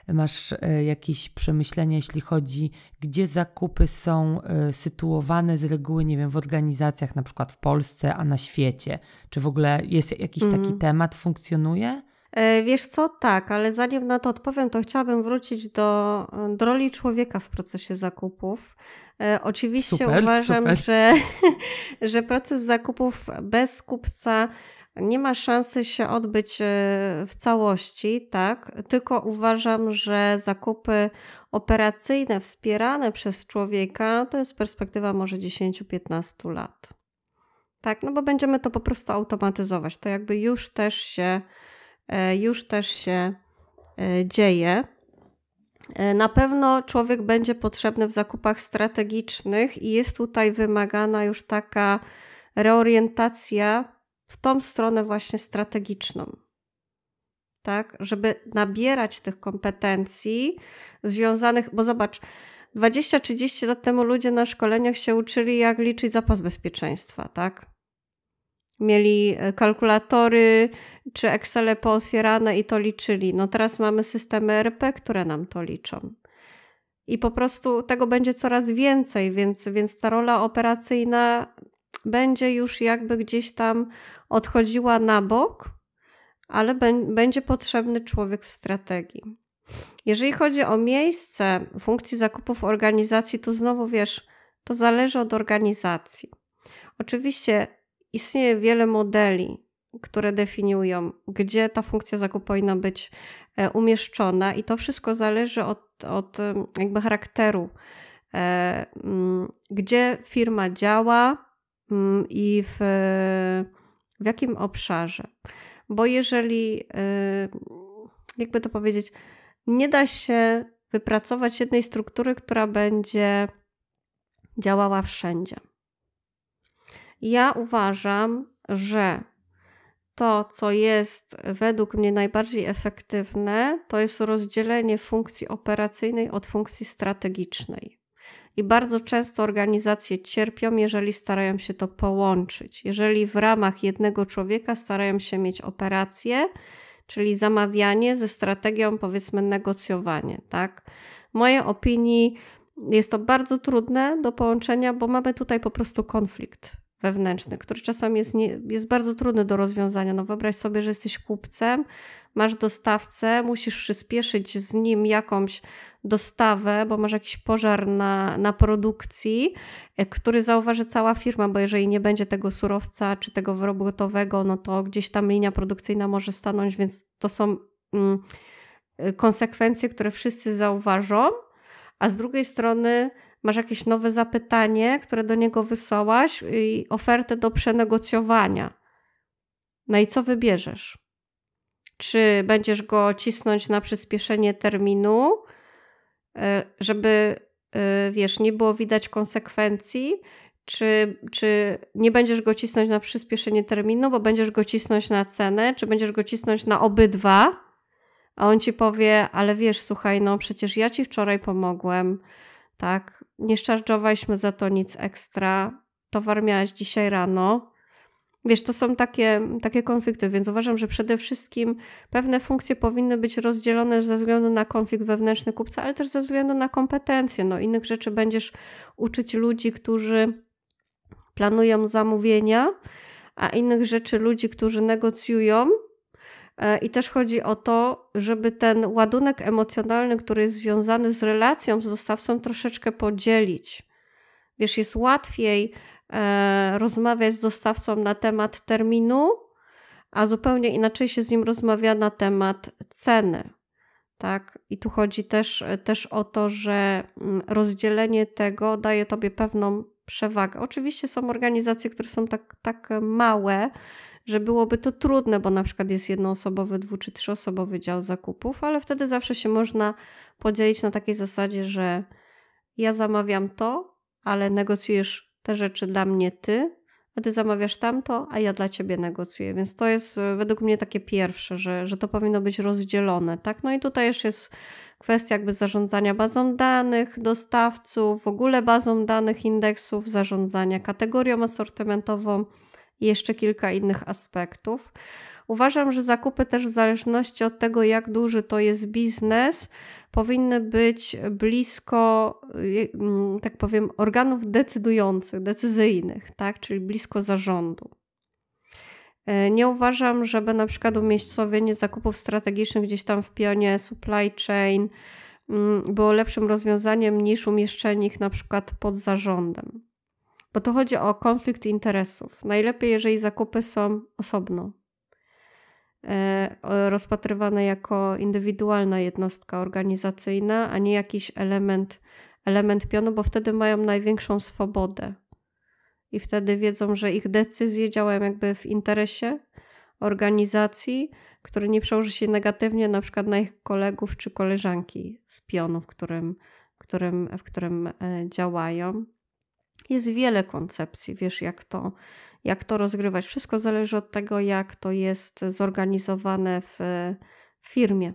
masz e, jakieś przemyślenia, jeśli chodzi, gdzie zakupy są sytuowane z reguły, nie wiem, w organizacjach, na przykład w Polsce, a na świecie? Czy w ogóle jest jakiś taki mhm. temat, funkcjonuje? E, wiesz co, tak, ale zanim na to odpowiem, to chciałabym wrócić do, do roli człowieka w procesie zakupów. oczywiście super, uważam, super. Że, <laughs> że proces zakupów bez kupca nie ma szansy się odbyć e, w całości, tak? Tylko uważam, że zakupy operacyjne wspierane przez człowieka to jest perspektywa może 10-15 lat. Tak, no bo będziemy to po prostu automatyzować. To jakby już też się, e, już też się e, dzieje. Na pewno człowiek będzie potrzebny w zakupach strategicznych i jest tutaj wymagana już taka reorientacja w tą stronę właśnie strategiczną. Tak, żeby nabierać tych kompetencji związanych, bo zobacz, 20-30 lat temu ludzie na szkoleniach się uczyli, jak liczyć zapas bezpieczeństwa, tak? Mieli e, kalkulatory czy Excele pootwierane i to liczyli. No teraz mamy systemy ERP, które nam to liczą. I po prostu tego będzie coraz więcej, więc, więc ta rola operacyjna będzie już jakby gdzieś tam odchodziła na bok, ale będzie potrzebny człowiek w strategii. Jeżeli chodzi o miejsce funkcji zakupów organizacji, to znowu wiesz, to zależy od organizacji. Oczywiście istnieje wiele modeli, które definiują, gdzie ta funkcja zakupu powinna być e, umieszczona, i to wszystko zależy od, od jakby charakteru, e, gdzie firma działa, Mm, i w, w jakim obszarze. Bo jeżeli, y, jakby to powiedzieć, nie da się wypracować jednej struktury, która będzie działała wszędzie. Ja uważam, że to, co jest według mnie najbardziej efektywne, to jest rozdzielenie funkcji operacyjnej od funkcji strategicznej. I bardzo często organizacje cierpią, jeżeli starają się to połączyć. Jeżeli w ramach jednego człowieka starają się mieć operacje, czyli zamawianie ze strategią, powiedzmy, negocjowanie, tak? W mojej opinii jest to bardzo trudne do połączenia, bo mamy tutaj po prostu konflikt wewnętrzny, który czasami jest, nie, jest bardzo trudny do rozwiązania. No wyobraź sobie, że jesteś kupcem, masz dostawcę, musisz przyspieszyć z nim jakąś dostawę, bo masz jakiś pożar na, na produkcji, e, który zauważy cała firma, bo jeżeli nie będzie tego surowca czy tego wyrobu gotowego, no to gdzieś tam linia produkcyjna może stanąć, więc to są mm, e, konsekwencje, które wszyscy zauważą, a z drugiej strony masz jakieś nowe zapytanie, które do niego wysłałaś i ofertę do przenegocjowania. No i co wybierzesz? Czy będziesz go cisnąć na przyspieszenie terminu, e, żeby, e, wiesz, nie było widać konsekwencji, czy, czy nie będziesz go cisnąć na przyspieszenie terminu, bo będziesz go cisnąć na cenę, czy będziesz go cisnąć na obydwa, a on ci powie, ale wiesz, słuchaj, no przecież ja ci wczoraj pomogłem, tak? Nie szarżowaliśmy za to nic ekstra. Towar miałaś dzisiaj rano. Wiesz, to są takie, takie konflikty, więc uważam, że przede wszystkim pewne funkcje powinny być rozdzielone ze względu na konflikt wewnętrzny kupca, ale też ze względu na kompetencje. No, innych rzeczy będziesz uczyć ludzi, którzy planują zamówienia, a innych rzeczy ludzi, którzy negocjują I też chodzi o to, żeby ten ładunek emocjonalny, który jest związany z relacją z dostawcą, troszeczkę podzielić. Wiesz, jest łatwiej e, rozmawiać z dostawcą na temat terminu, a zupełnie inaczej się z nim rozmawia na temat ceny. Tak? I tu chodzi też, też o to, że mm, rozdzielenie tego daje tobie pewną przewagę. Oczywiście są organizacje, które są tak, tak małe, że byłoby to trudne, bo na przykład jest jednoosobowy, dwu czy trzyosobowy dział zakupów, ale wtedy zawsze się można podzielić na takiej zasadzie, że ja zamawiam to, ale negocjujesz te rzeczy dla mnie ty, a ty zamawiasz tamto, a ja dla ciebie negocjuję. Więc to jest e, według mnie takie pierwsze, że, że to powinno być rozdzielone. Tak? No i tutaj jeszcze jest kwestia jakby zarządzania bazą danych, dostawców, w ogóle bazą danych, indeksów, zarządzania kategorią asortymentową i jeszcze kilka innych aspektów. Uważam, że zakupy też w zależności od tego, jak duży to jest biznes, powinny być blisko, y, mm, tak powiem, organów decydujących, decyzyjnych, tak? czyli blisko zarządu. E, nie uważam, żeby na przykład umiejscowienie zakupów strategicznych gdzieś tam w pionie supply chain mm, było lepszym rozwiązaniem niż umieszczenie ich na przykład pod zarządem. Bo to chodzi o konflikt interesów. Najlepiej, jeżeli zakupy są osobno, e, rozpatrywane jako indywidualna jednostka organizacyjna, a nie jakiś element, element pionu, bo wtedy mają największą swobodę. I wtedy wiedzą, że ich decyzje działają jakby w interesie organizacji, który nie przełoży się negatywnie na przykład na ich kolegów czy koleżanki z pionu, w którym, którym, w którym e, działają. Jest wiele koncepcji, wiesz, jak to, jak to rozgrywać. Wszystko zależy od tego, jak to jest zorganizowane w firmie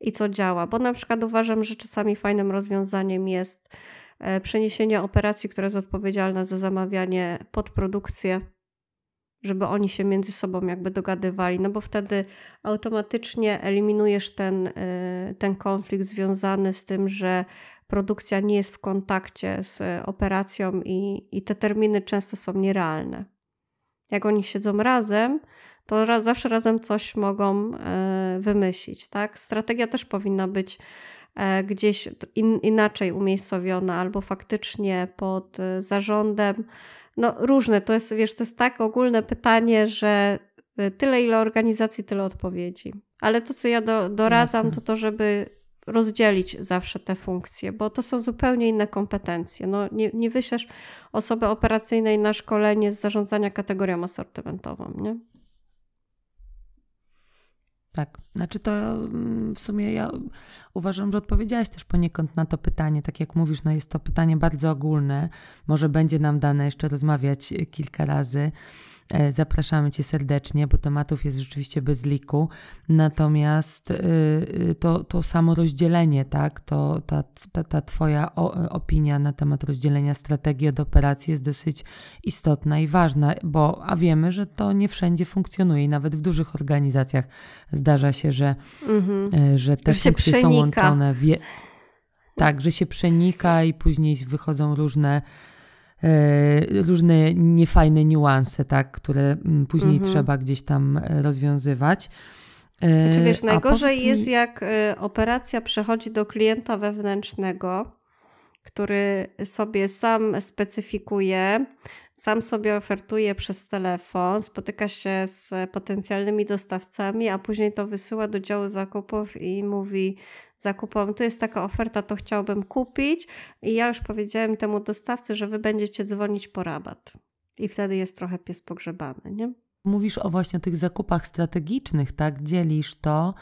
i co działa. Bo na przykład uważam, że czasami fajnym rozwiązaniem jest e, przeniesienie operacji, która jest odpowiedzialna za zamawianie pod produkcję żeby oni się między sobą jakby dogadywali, no bo wtedy automatycznie eliminujesz ten, y, ten konflikt związany z tym, że produkcja nie jest w kontakcie z operacją i, i te terminy często są nierealne. Jak oni siedzą razem, to raz, zawsze razem coś mogą y, wymyślić, tak? Strategia też powinna być y, gdzieś in, inaczej umiejscowiona, albo faktycznie pod zarządem no różne, to jest, wiesz, to jest tak ogólne pytanie, że y, tyle ile organizacji, tyle odpowiedzi. Ale to, co ja do, doradzam, Jasne. to to, żeby rozdzielić zawsze te funkcje, bo to są zupełnie inne kompetencje. No, nie, nie wyślesz osoby operacyjnej na szkolenie z zarządzania kategorią asortymentową, nie? Tak, znaczy to mm, w sumie ja uważam, że odpowiedziałaś też poniekąd na to pytanie. Tak jak mówisz, no jest to pytanie bardzo ogólne. Może będzie nam dane jeszcze rozmawiać kilka razy zapraszamy Cię serdecznie, bo tematów jest rzeczywiście bez liku. Natomiast e, e, to, to samo rozdzielenie, tak, to ta, ta, ta Twoja opinia na temat rozdzielenia strategii od operacji jest dosyć istotna i ważna, bo a wiemy, że to nie wszędzie funkcjonuje i nawet w dużych organizacjach zdarza się, że, mhm. że te że funkcje są łączone. Tak, że się przenika i później wychodzą różne E, różne niefajne niuanse, tak, które mm, później mhm. trzeba gdzieś tam e, rozwiązywać. E, Czy wiesz, najgorzej jest, mi... jak operacja przechodzi do klienta wewnętrznego, który sobie sam specyfikuje, sam sobie ofertuje przez telefon, spotyka się z potencjalnymi dostawcami, a później to wysyła do działu zakupów i mówi: zakupom, tu jest taka oferta, to chciałbym kupić i ja już powiedziałem temu dostawcy, że wy będziecie dzwonić po rabat. I wtedy jest trochę pies pogrzebany, nie? Mówisz o właśnie tych zakupach strategicznych, tak? Dzielisz to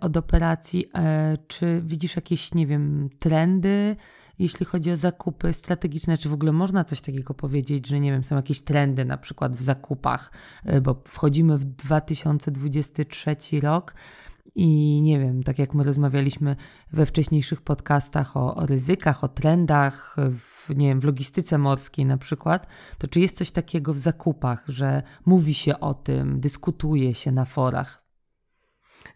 od operacji. Yy, czy widzisz jakieś, nie wiem, trendy, jeśli chodzi o zakupy strategiczne? Czy w ogóle można coś takiego powiedzieć, że nie wiem, są jakieś trendy na przykład w zakupach, yy, bo wchodzimy w 2023 rok i nie wiem, tak jak my rozmawialiśmy we wcześniejszych podcastach o, o, ryzykach, o trendach, w, nie wiem, w logistyce morskiej na przykład, to czy jest coś takiego w zakupach, że mówi się o tym, dyskutuje się na forach?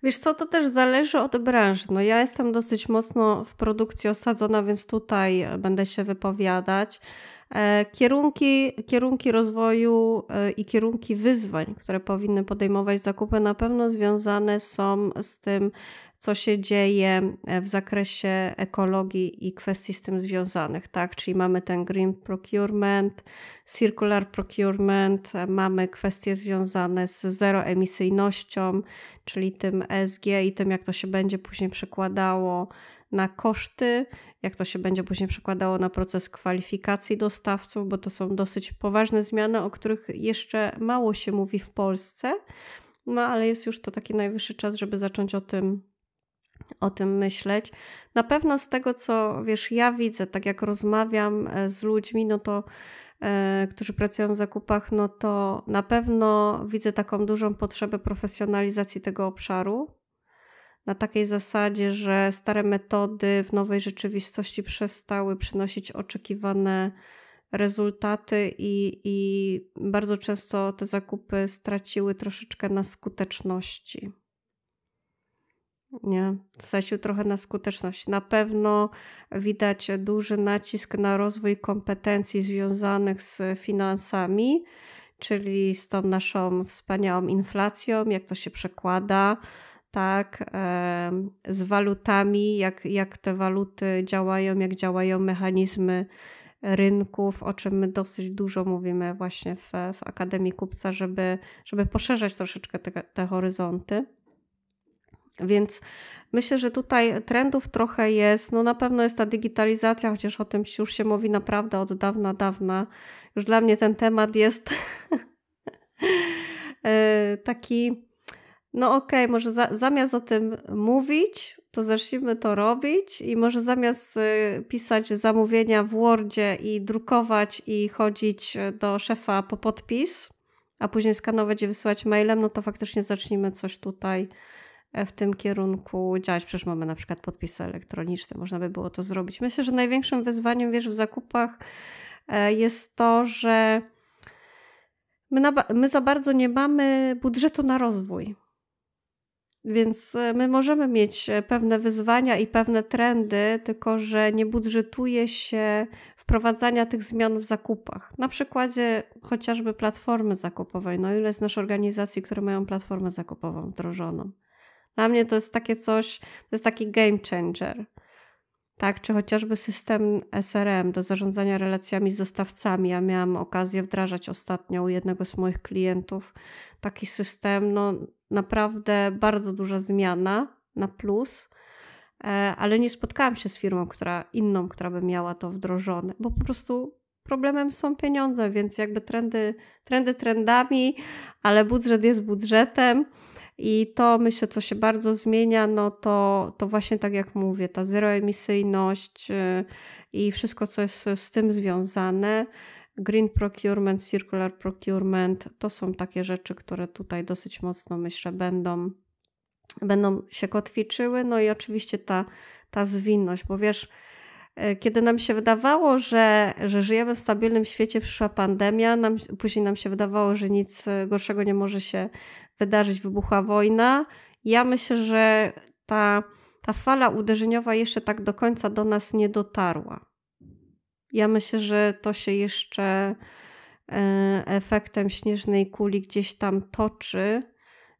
Wiesz co, to też zależy od branży. No ja jestem dosyć mocno w produkcji osadzona, więc tutaj będę się wypowiadać. E, kierunki, kierunki rozwoju e, i kierunki wyzwań, które powinny podejmować zakupy, na pewno związane są z tym, co się dzieje e, w zakresie ekologii i kwestii z tym związanych, tak? Czyli mamy ten green procurement, circular procurement, e, mamy kwestie związane z zeroemisyjnością, czyli tym ESG i tym, jak to się będzie później przekładało na koszty, jak to się będzie później przekładało na proces kwalifikacji dostawców, bo to są dosyć poważne zmiany, o których jeszcze mało się mówi w Polsce. No ale jest już to taki najwyższy czas, żeby zacząć o tym o tym myśleć. Na pewno z tego, co wiesz, ja widzę, tak jak rozmawiam e, z ludźmi, no to e, którzy pracują w zakupach, no to na pewno widzę taką dużą potrzebę profesjonalizacji tego obszaru. Na takiej zasadzie, że stare metody w nowej rzeczywistości przestały przynosić oczekiwane rezultaty i, i bardzo często te zakupy straciły troszeczkę na skuteczności. Nie, stracił trochę na skuteczność. Na pewno widać duży nacisk na rozwój kompetencji związanych z finansami, czyli z tą naszą wspaniałą inflacją, jak to się przekłada, tak, z walutami, jak, jak te waluty działają, jak działają mechanizmy rynków, o czym my dosyć dużo mówimy właśnie w, w Akademii Kupca, żeby, żeby poszerzać troszeczkę te, te horyzonty. Więc myślę, że tutaj trendów trochę jest. No na pewno jest ta digitalizacja, chociaż o tym już się mówi naprawdę od dawna, dawna. Już dla mnie ten temat jest <laughs> e, taki, no okej, okay, może za, zamiast o tym mówić, to zacznijmy to robić i może zamiast e, pisać zamówienia w Wordzie i drukować i chodzić do szefa po podpis, a później skanować i wysyłać mailem, no to faktycznie zacznijmy coś tutaj w tym kierunku działać. Przecież mamy na przykład podpisy elektroniczne, można by było to zrobić. Myślę, że największym wyzwaniem, wiesz, w zakupach e, jest to, że my, na, my za bardzo nie mamy budżetu na rozwój. Więc e, my możemy mieć e, pewne wyzwania i pewne trendy, tylko że nie budżetuje się wprowadzania tych zmian w zakupach. Na przykładzie chociażby platformy zakupowej. No ile jest nasz organizacji, które mają platformę zakupową wdrożoną? Dla mnie to jest takie coś, to jest taki game changer. Tak, czy chociażby system SRM do zarządzania relacjami z dostawcami. Ja miałam okazję wdrażać ostatnio u jednego z moich klientów taki system. No, naprawdę bardzo duża zmiana na plus, e, ale nie spotkałam się z firmą, która inną, która by miała to wdrożone, bo po prostu problemem są pieniądze, więc jakby trendy, trendy trendami, ale budżet jest budżetem. I to myślę, co się bardzo zmienia, no to, to właśnie tak jak mówię, ta zeroemisyjność y, i wszystko, co jest z tym związane. Green procurement, circular procurement to są takie rzeczy, które tutaj dosyć mocno myślę będą, będą się kotwiczyły. No i oczywiście ta, ta zwinność, bo wiesz, y, kiedy nam się wydawało, że, że żyjemy w stabilnym świecie, przyszła pandemia, nam, później nam się wydawało, że nic gorszego nie może się wydarzyć, wybuchła wojna. Ja myślę, że ta, ta fala uderzeniowa jeszcze tak do końca do nas nie dotarła. Ja myślę, że to się jeszcze e, efektem śnieżnej kuli gdzieś tam toczy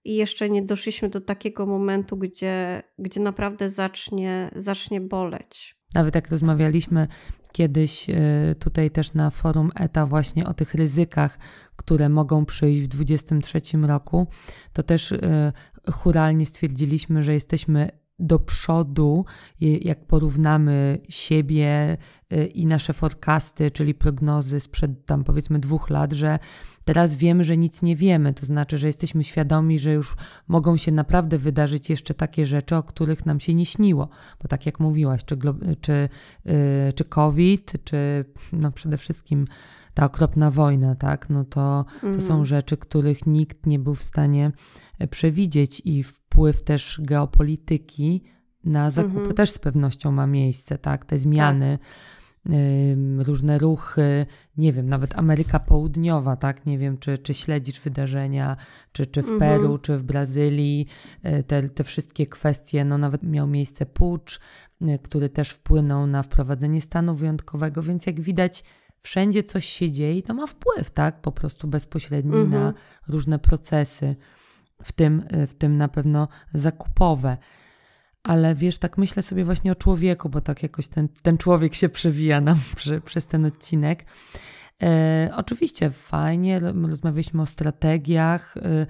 i jeszcze nie doszliśmy do takiego momentu, gdzie, gdzie naprawdę zacznie, zacznie boleć. Nawet jak rozmawialiśmy kiedyś e, tutaj też na forum ETA właśnie o tych ryzykach, które mogą przyjść w 2023 roku, to też e, churalnie stwierdziliśmy, że jesteśmy do przodu, jak porównamy siebie e, i nasze forecasty, czyli prognozy sprzed tam powiedzmy dwóch lat, że Teraz wiemy, że nic nie wiemy, to znaczy, że jesteśmy świadomi, że już mogą się naprawdę wydarzyć jeszcze takie rzeczy, o których nam się nie śniło. Bo tak jak mówiłaś, czy, czy, yy, czy COVID, czy no przede wszystkim ta okropna wojna, tak, no to, to są mhm. rzeczy, których nikt nie był w stanie e, przewidzieć i wpływ też geopolityki na zakupy mhm. też z pewnością ma miejsce, tak, te zmiany. Tak różne ruchy, nie wiem, nawet Ameryka Południowa, tak? Nie wiem, czy, czy śledzisz wydarzenia, czy, czy w mhm. Peru, czy w Brazylii, e, te, te wszystkie kwestie, no nawet miał miejsce pucz, e, który też wpłynął na wprowadzenie stanu wyjątkowego, więc jak widać, wszędzie coś się dzieje i to ma wpływ, tak? Po prostu bezpośredni mhm. na różne procesy, w tym, e, w tym na pewno zakupowe. Ale wiesz, tak myślę sobie właśnie o człowieku, bo tak jakoś ten, ten człowiek się przewija nam <laughs> przy, przez ten odcinek. E, oczywiście fajnie, rozmawialiśmy o strategiach, e,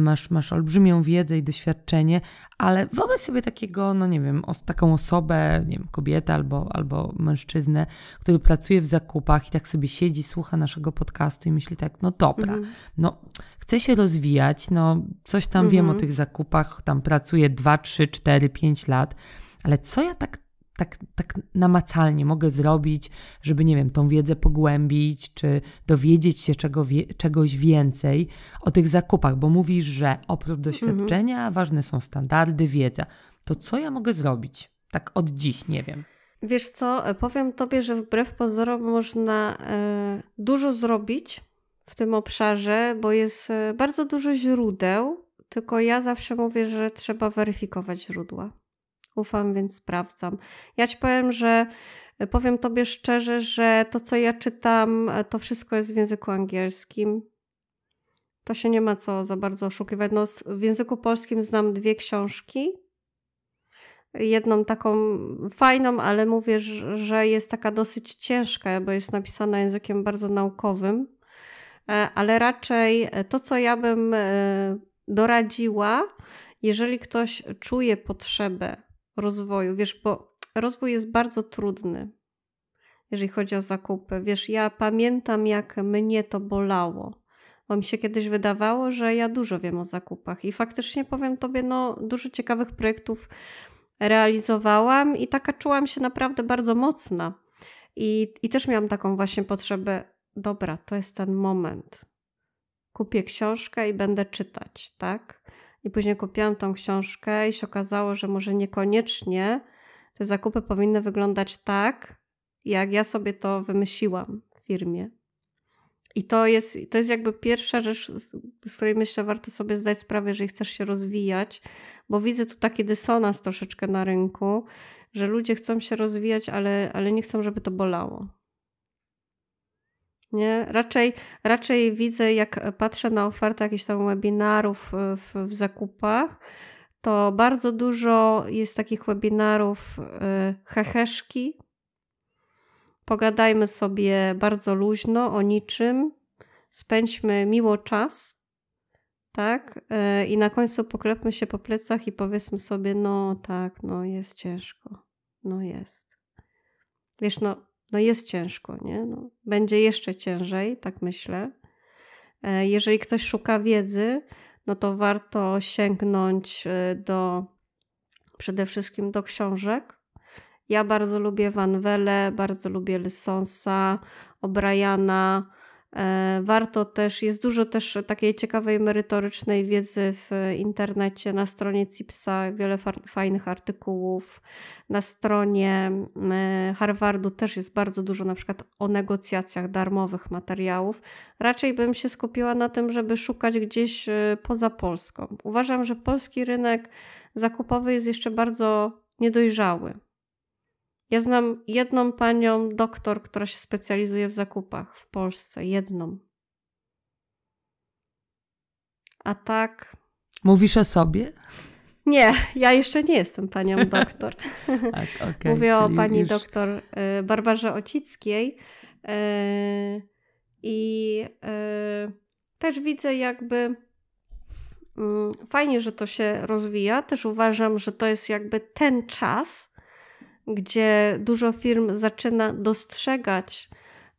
masz, masz olbrzymią wiedzę i doświadczenie, ale wyobraź sobie takiego, no nie wiem, os taką osobę, nie wiem, kobietę albo, albo mężczyznę, który pracuje w zakupach i tak sobie siedzi, słucha naszego podcastu i myśli tak, no dobra, -hmm. no chce się rozwijać, no coś tam -hmm. wiem o mhm. tych zakupach, tam pracuje 2, 3, 4, 5 lat, ale co ja tak tak, tak namacalnie mogę zrobić, żeby, nie wiem, tą wiedzę pogłębić, czy dowiedzieć się czego wie, czegoś więcej o tych zakupach, bo mówisz, że oprócz doświadczenia mhm. ważne są standardy, wiedza. To co ja mogę zrobić? Tak od dziś, nie wiem. Wiesz co, powiem tobie, że wbrew pozorom można e, dużo zrobić w tym obszarze, bo jest e, bardzo dużo źródeł, tylko ja zawsze mówię, że trzeba weryfikować źródła ufam, więc sprawdzam. Ja ci powiem, że e, powiem tobie szczerze, że to, co ja czytam, e, to wszystko jest w języku angielskim. To się nie ma co za bardzo oszukiwać. No, w języku polskim znam dwie książki. Jedną taką fajną, ale mówię, że jest taka dosyć ciężka, bo jest napisana językiem bardzo naukowym. E, ale raczej to, co ja bym doradziła, jeżeli ktoś czuje potrzebę rozwoju. Wiesz, bo rozwój jest bardzo trudny, jeżeli chodzi o zakupy. Wiesz, ja pamiętam, jak mnie to bolało. Bo mi się kiedyś wydawało, że ja dużo wiem o zakupach i faktycznie powiem tobie, no dużo ciekawych projektów realizowałam i taka czułam się naprawdę bardzo mocna. I, I też miałam taką właśnie potrzebę, dobra, to jest ten moment. Kupię książkę i będę czytać, tak? I później kupiłam tą książkę i się okazało, że może niekoniecznie te zakupy powinny wyglądać tak, jak ja sobie to wymyśliłam w firmie. I to jest, to jest jakby pierwsza rzecz, z której myślę, warto sobie zdać sprawę, jeżeli chcesz się rozwijać, bo widzę tu taki dysonans troszeczkę na rynku, że ludzie chcą się rozwijać, ale, ale nie chcą, żeby to bolało. Nie? Raczej, raczej widzę, jak patrzę na ofertę jakichś tam webinarów w, w zakupach, to bardzo dużo jest takich webinarów y, heheszki. Pogadajmy sobie bardzo luźno o niczym, spędźmy miło czas, tak? Y, I na końcu poklepmy się po plecach i powiedzmy sobie, no tak, no jest ciężko, no jest. Wiesz, no no jest ciężko, nie? No, będzie jeszcze ciężej, tak myślę. E, jeżeli ktoś szuka wiedzy, no to warto sięgnąć e, do przede wszystkim do książek. Ja bardzo lubię Van Welle, bardzo lubię Lysonsa, O'Briana, warto też, jest dużo też takiej ciekawej, merytorycznej wiedzy w internecie, na stronie CIPSA, wiele fajnych artykułów. Na stronie e, Harvardu też jest bardzo dużo na przykład o negocjacjach darmowych materiałów. Raczej bym się skupiła na tym, żeby szukać gdzieś e, poza Polską. Uważam, że polski rynek zakupowy jest jeszcze bardzo niedojrzały. Ja znam jedną panią doktor, która się specjalizuje w zakupach w Polsce. Jedną. A tak. Mówisz o sobie? Nie, ja jeszcze nie jestem panią <laughs> doktor. tak, okay, Mówię o pani już... doktor y, Barbarze Ocickiej. Y, I y, też widzę jakby mm, fajnie, że to się rozwija. Też uważam, że to jest jakby ten czas, gdzie dużo firm zaczyna dostrzegać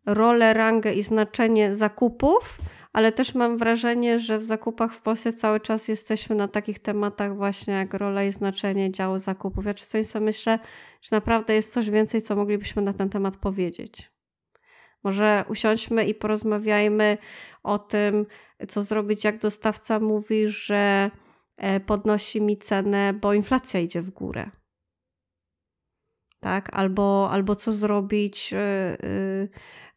rolę, rangę i znaczenie zakupów, ale też mam wrażenie, że w zakupach w Polsce cały czas jesteśmy na takich tematach właśnie jak rola i znaczenie działu zakupów. Ja czasami sobie myślę, że naprawdę jest coś więcej, co moglibyśmy na ten temat powiedzieć. Może usiądźmy i porozmawiajmy o tym, co zrobić, jak dostawca mówi, że e, podnosi mi cenę, bo inflacja idzie w górę tak? Albo, albo co zrobić, yy,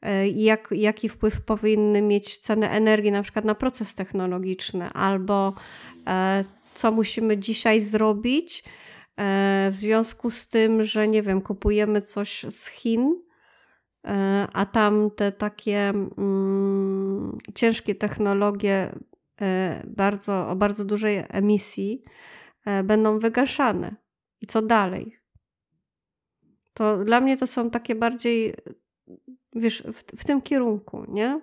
yy, jak, jaki wpływ powinny mieć ceny energii na przykład na proces technologiczny, albo yy, co musimy dzisiaj zrobić e, w związku z tym, że nie wiem, kupujemy coś z Chin, e, a tam te takie mm, ciężkie technologie bardzo, o bardzo dużej emisji będą wygaszane I co dalej? To dla mnie to są takie bardziej, wiesz, w, w tym kierunku, nie?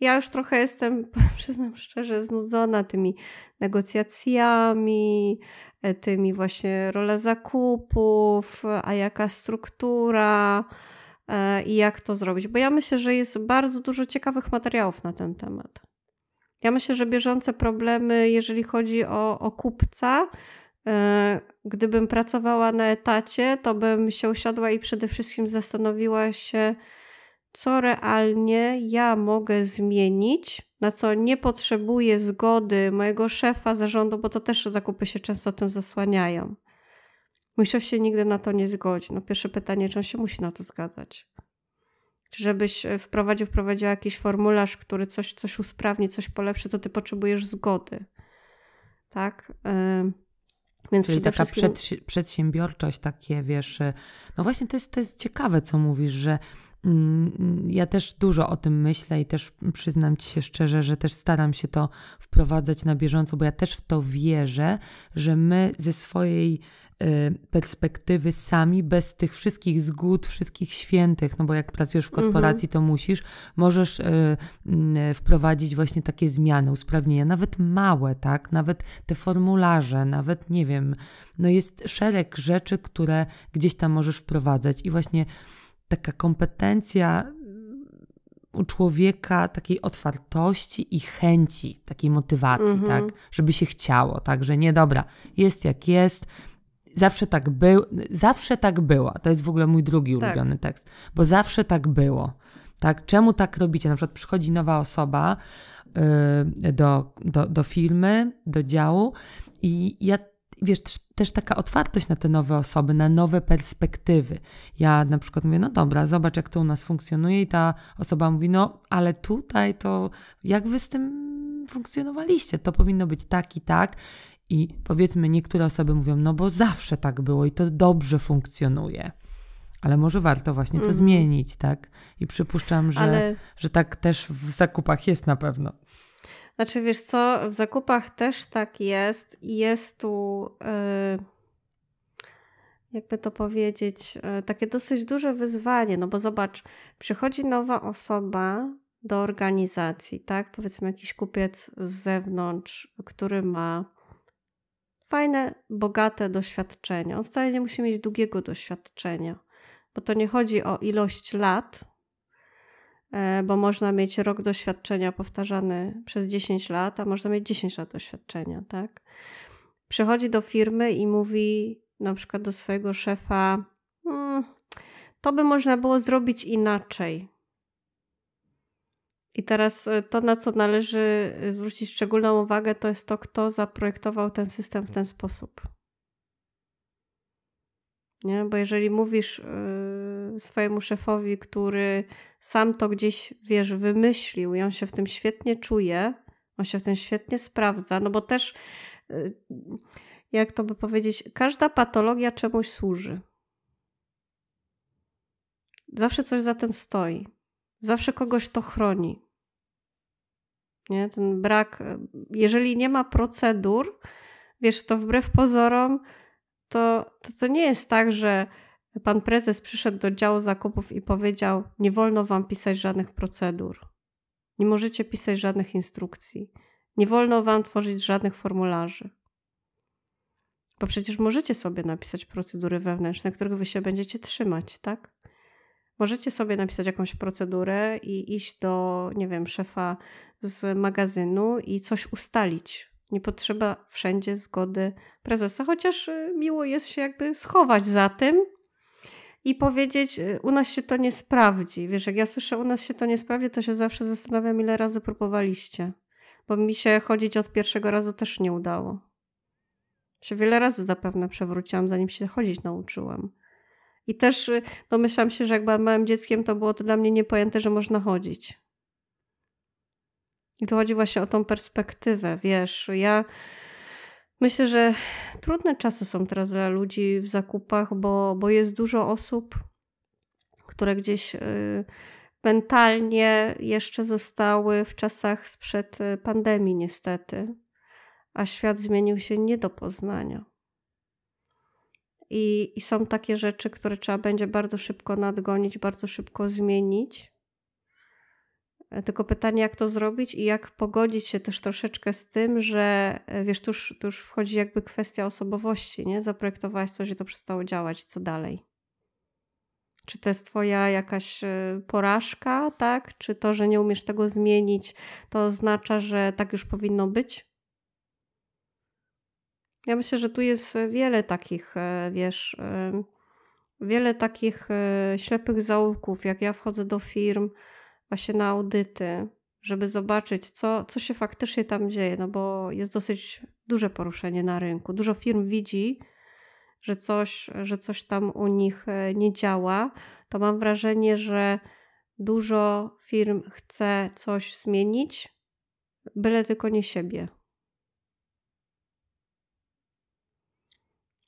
Ja już trochę jestem, <laughs> przyznam szczerze, znudzona tymi negocjacjami, e, tymi właśnie rolę zakupów, a jaka struktura e, i jak to zrobić. Bo ja myślę, że jest bardzo dużo ciekawych materiałów na ten temat. Ja myślę, że bieżące problemy, jeżeli chodzi o, o kupca, gdybym pracowała na etacie, to bym się usiadła i przede wszystkim zastanowiła się, co realnie ja mogę zmienić, na co nie potrzebuję zgody mojego szefa, zarządu, bo to też zakupy się często tym zasłaniają. Mój szef się nigdy na to nie zgodzi. No pierwsze pytanie, czy on się musi na to zgadzać? Czy żebyś e, wprowadził, wprowadziła jakiś formularz, który coś, coś usprawni, coś polepszy, to ty potrzebujesz zgody. Tak? Yy. Więc Czyli taka wszystkim... przedsiębiorczość, takie wiesz, e, no właśnie to jest, to jest ciekawe, co mówisz, że ja też dużo o tym myślę i też przyznam Ci się szczerze, że też staram się to wprowadzać na bieżąco, bo ja też w to wierzę, że my ze swojej y, perspektywy sami, bez tych wszystkich zgód, wszystkich świętych, no bo jak pracujesz w korporacji, mhm. to musisz, możesz y, y, wprowadzić właśnie takie zmiany, usprawnienia, nawet małe, tak? Nawet te formularze, nawet nie wiem, no jest szereg rzeczy, które gdzieś tam możesz wprowadzać i właśnie taka kompetencja u człowieka takiej otwartości i chęci, takiej motywacji, mm -hmm. tak, żeby się chciało, tak, że nie dobra, jest jak jest, zawsze tak był, zawsze tak było. To jest w ogóle mój drugi tak. ulubiony tekst, bo zawsze tak było. Tak, czemu tak robicie? Na przykład przychodzi nowa osoba yy, do, do, do firmy, do działu i ja wiesz, też taka otwartość na te nowe osoby, na nowe perspektywy. Ja na przykład mówię, no dobra, zobacz jak to u nas funkcjonuje i ta osoba mówi, no ale tutaj to jak wy z tym funkcjonowaliście? To powinno być tak i tak. I powiedzmy, niektóre osoby mówią, no bo zawsze tak było i to dobrze funkcjonuje. Ale może warto właśnie to mm. zmienić, tak? I przypuszczam, że, Ale... że tak też w zakupach jest na pewno. Znaczy, wiesz co, w zakupach też tak jest i jest tu, yy, jakby to powiedzieć, yy, takie dosyć duże wyzwanie, no bo zobacz, przychodzi nowa osoba do organizacji, tak? Powiedzmy jakiś kupiec z zewnątrz, który ma fajne, bogate doświadczenie. On wcale nie musi mieć długiego doświadczenia, bo to nie chodzi o ilość lat, bo można mieć rok doświadczenia powtarzany przez 10 lat, a można mieć 10 lat doświadczenia, tak? Przychodzi do firmy i mówi na przykład do swojego szefa: hmm, To by można było zrobić inaczej. I teraz e, to, na co należy e, zwrócić szczególną uwagę, to jest to, kto zaprojektował ten system w ten sposób. Nie? Bo jeżeli mówisz yy, swojemu szefowi, który sam to gdzieś, wiesz, wymyślił i on się w tym świetnie czuje, on się w tym świetnie sprawdza, no bo też, yy, jak to by powiedzieć, każda patologia czemuś służy. Zawsze coś za tym stoi. Zawsze kogoś to chroni. Nie? Ten brak, jeżeli nie ma procedur, wiesz, to wbrew pozorom to, to, to nie jest tak, że pan prezes przyszedł do działu zakupów i powiedział: Nie wolno wam pisać żadnych procedur, nie możecie pisać żadnych instrukcji, nie wolno wam tworzyć żadnych formularzy. Bo przecież możecie sobie napisać procedury wewnętrzne, których wy się będziecie trzymać, tak? Możecie sobie napisać jakąś procedurę i iść do, nie wiem, szefa z magazynu i coś ustalić, nie potrzeba wszędzie zgody prezesa, chociaż y, miło jest się jakby schować za tym i powiedzieć, y, u nas się to nie sprawdzi. Wiesz, jak ja słyszę, u nas się to nie sprawdzi, to się zawsze zastanawiam, ile razy próbowaliście. Bo mi się chodzić od pierwszego razu też nie udało. Się wiele razy zapewne przewróciłam, zanim się chodzić nauczyłam. I też y, domyślam się, że jak byłam małym dzieckiem, to było to dla mnie niepojęte, że można chodzić. I tu chodzi właśnie o tą perspektywę, wiesz, ja myślę, że trudne czasy są teraz dla ludzi w zakupach, bo, bo jest dużo osób, które gdzieś y, mentalnie jeszcze zostały w czasach sprzed y, pandemii niestety, a świat zmienił się nie do poznania. I, I są takie rzeczy, które trzeba będzie bardzo szybko nadgonić, bardzo szybko zmienić. E, tylko pytanie, jak to zrobić i jak pogodzić się też troszeczkę z tym, że e, wiesz, tu już, tu już wchodzi jakby kwestia osobowości, nie? Zaprojektowałaś coś i to przestało działać, co dalej? Czy to jest twoja jakaś e, porażka, tak? Czy to, że nie umiesz tego zmienić, to oznacza, że tak już powinno być? Ja myślę, że tu jest wiele takich, wiesz, wiele takich ślepych zaułków. Jak ja wchodzę do firm, właśnie na audyty, żeby zobaczyć, co, co się faktycznie tam dzieje, no bo jest dosyć duże poruszenie na rynku. Dużo firm widzi, że coś, że coś tam u nich e, nie działa, to mam wrażenie, że dużo firm chce coś zmienić, byle tylko nie siebie.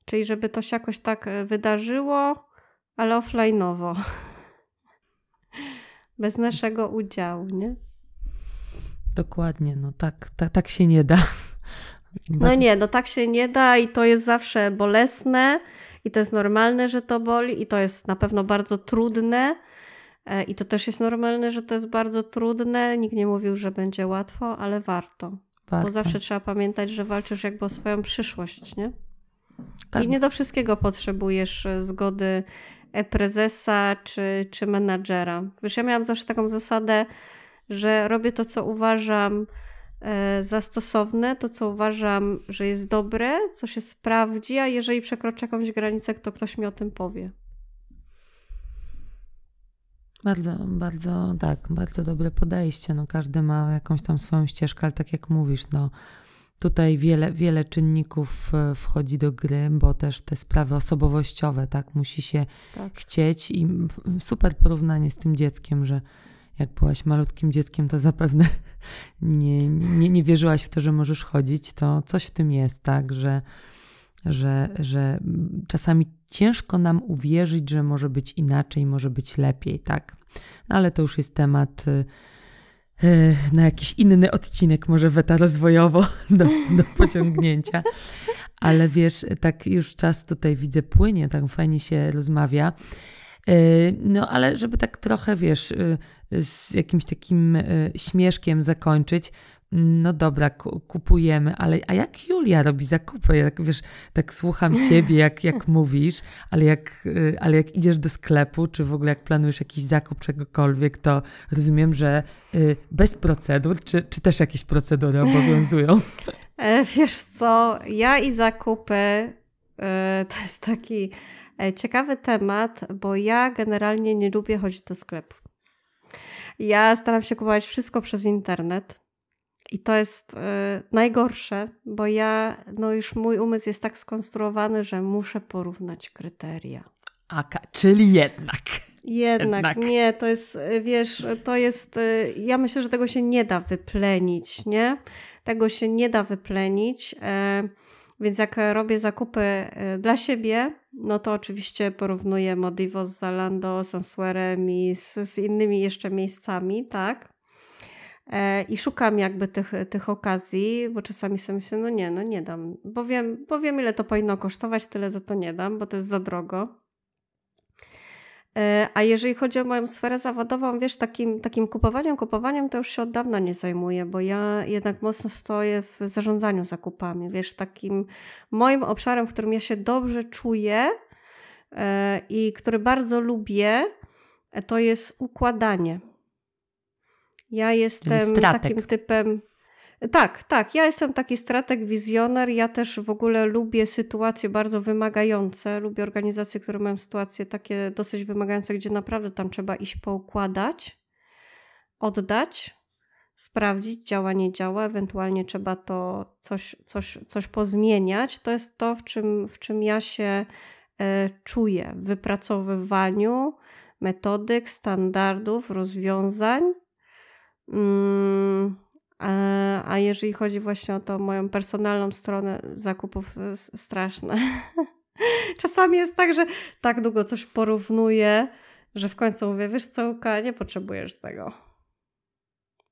Czyli żeby to się jakoś tak e, wydarzyło, ale offline'owo. <laughs> Bez naszego udziału, nie? Dokładnie, no tak, tak, tak się nie da. No nie, no tak się nie da i to jest zawsze bolesne i to jest normalne, że to boli i to jest na pewno bardzo trudne e, i to też jest normalne, że to jest bardzo trudne. Nikt nie mówił, że będzie łatwo, ale warto. warto. Bo zawsze trzeba pamiętać, że walczysz jakby o swoją przyszłość, nie? I nie do wszystkiego potrzebujesz e, zgody prezesa czy, czy menadżera. Wiesz, ja miałam zawsze taką zasadę, że robię to, co uważam e, za stosowne, to, co uważam, że jest dobre, co się sprawdzi, a jeżeli przekroczę jakąś granicę, to ktoś mi o tym powie. Bardzo, bardzo, tak, bardzo dobre podejście. No, każdy ma jakąś tam swoją ścieżkę, ale tak jak mówisz, no, Tutaj wiele, wiele czynników e, wchodzi do gry, bo też te sprawy osobowościowe, tak, musi się tak. chcieć i super porównanie z tym dzieckiem, że jak byłaś malutkim dzieckiem, to zapewne <laughs> nie, nie, nie wierzyłaś w to, że możesz chodzić, to coś w tym jest, tak, że, że, że czasami ciężko nam uwierzyć, że może być inaczej, może być lepiej, tak. No ale to już jest temat y, na jakiś inny odcinek, może weta rozwojowo <laughs> do, do pociągnięcia. Ale wiesz, tak już czas tutaj widzę płynie, tak fajnie się rozmawia. E, no, ale żeby tak trochę, wiesz, e, z jakimś takim śmieszkiem zakończyć, no dobra, kupujemy, ale a jak Julia robi zakupy? Jak wiesz, tak słucham ciebie, jak, jak <laughs> mówisz, ale jak, y, ale jak idziesz do sklepu, czy w ogóle jak planujesz jakiś zakup czegokolwiek, to rozumiem, że y, bez procedur, czy, czy też jakieś procedury obowiązują? <laughs> <laughs> E, wiesz co, ja i zakupy e, to jest taki e, ciekawy temat, bo ja generalnie nie lubię chodzić do sklepu. Ja staram się kupować wszystko przez internet. I to jest y, najgorsze, bo ja, no już mój umysł jest tak skonstruowany, że muszę porównać kryteria. Aka, czyli jednak. Jednak, jednak, nie, to jest, y, wiesz, to jest, y, ja myślę, że tego się nie da wyplenić, nie? Tego się nie da wyplenić, e, więc jak robię zakupy dla siebie, no to oczywiście porównuję Modivo z Zalando, z Answerem i z, z innymi jeszcze miejscami, tak? E, I szukam jakby tych, tych okazji, bo czasami sobie myślę, no nie, no nie dam, bo wiem, bo wiem ile to powinno kosztować, tyle za to nie dam, bo to jest za drogo. E, a jeżeli chodzi o moją sferę zawodową, wiesz, takim, takim kupowaniem, kupowaniem to już się od dawna nie zajmuję, bo ja jednak mocno stoję w zarządzaniu zakupami. Wiesz, takim moim obszarem, w którym ja się dobrze czuję e, i który bardzo lubię, to jest układanie. Ja jestem takim typem. Tak, tak. Ja jestem taki strateg, wizjoner. Ja też w ogóle lubię sytuacje bardzo wymagające. Lubię organizacje, które mają sytuacje takie dosyć wymagające, gdzie naprawdę tam trzeba iść poukładać, oddać, sprawdzić, działa, nie działa. Ewentualnie trzeba to coś, coś, coś pozmieniać. To jest to, w czym, w czym ja się e, czuję w wypracowywaniu metodyk, standardów, rozwiązań a jeżeli chodzi właśnie o tą moją personalną stronę zakupów, straszne. <laughs> Czasami jest tak, że tak długo coś porównuję, że w końcu mówię, wiesz co, nie potrzebujesz tego.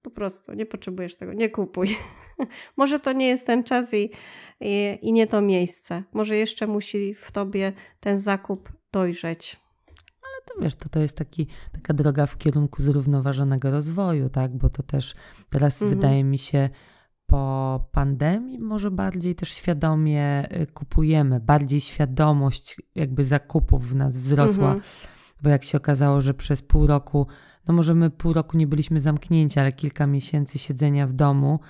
Po prostu nie potrzebujesz tego, nie kupuj. <laughs> Może to nie jest ten czas i, i, i nie to miejsce. Może jeszcze musi w tobie ten zakup dojrzeć. To wiesz, to, to jest taki, taka droga w kierunku zrównoważonego rozwoju, tak? Bo to też teraz mhm. wydaje mi się po pandemii może bardziej też świadomie y, kupujemy, bardziej świadomość jakby zakupów w nas wzrosła. Mhm. Bo jak się okazało, że przez pół roku, no może my pół roku nie byliśmy zamknięci, ale kilka miesięcy siedzenia w domu,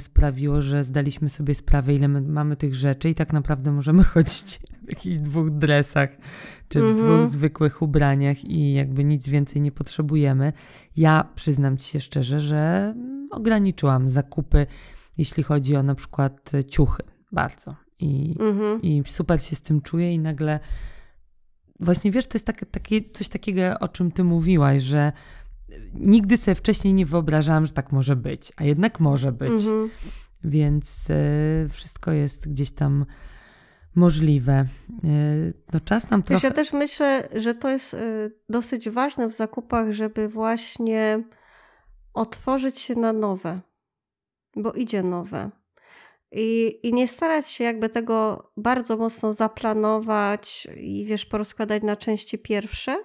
sprawiło, że zdaliśmy sobie sprawę, ile my mamy tych rzeczy i tak naprawdę możemy <laughs> chodzić w jakichś dwóch dresach czy w mm -hmm. dwóch zwykłych ubraniach i jakby nic więcej nie potrzebujemy. Ja przyznam ci się szczerze, że ograniczyłam zakupy, jeśli chodzi o na przykład ciuchy, bardzo. I, mm -hmm. i super się z tym czuję i nagle właśnie wiesz, to jest tak, takie, coś takiego, o czym ty mówiłaś, że nigdy sobie wcześniej nie wyobrażałam, że tak może być, a jednak może być. Mhm. Więc y, wszystko jest gdzieś tam możliwe. Y, no czas nam trochę... Ja też myślę, że to jest y, dosyć ważne w zakupach, żeby właśnie otworzyć się na nowe, bo idzie nowe. I, I nie starać się jakby tego bardzo mocno zaplanować i wiesz, porozkładać na części pierwsze,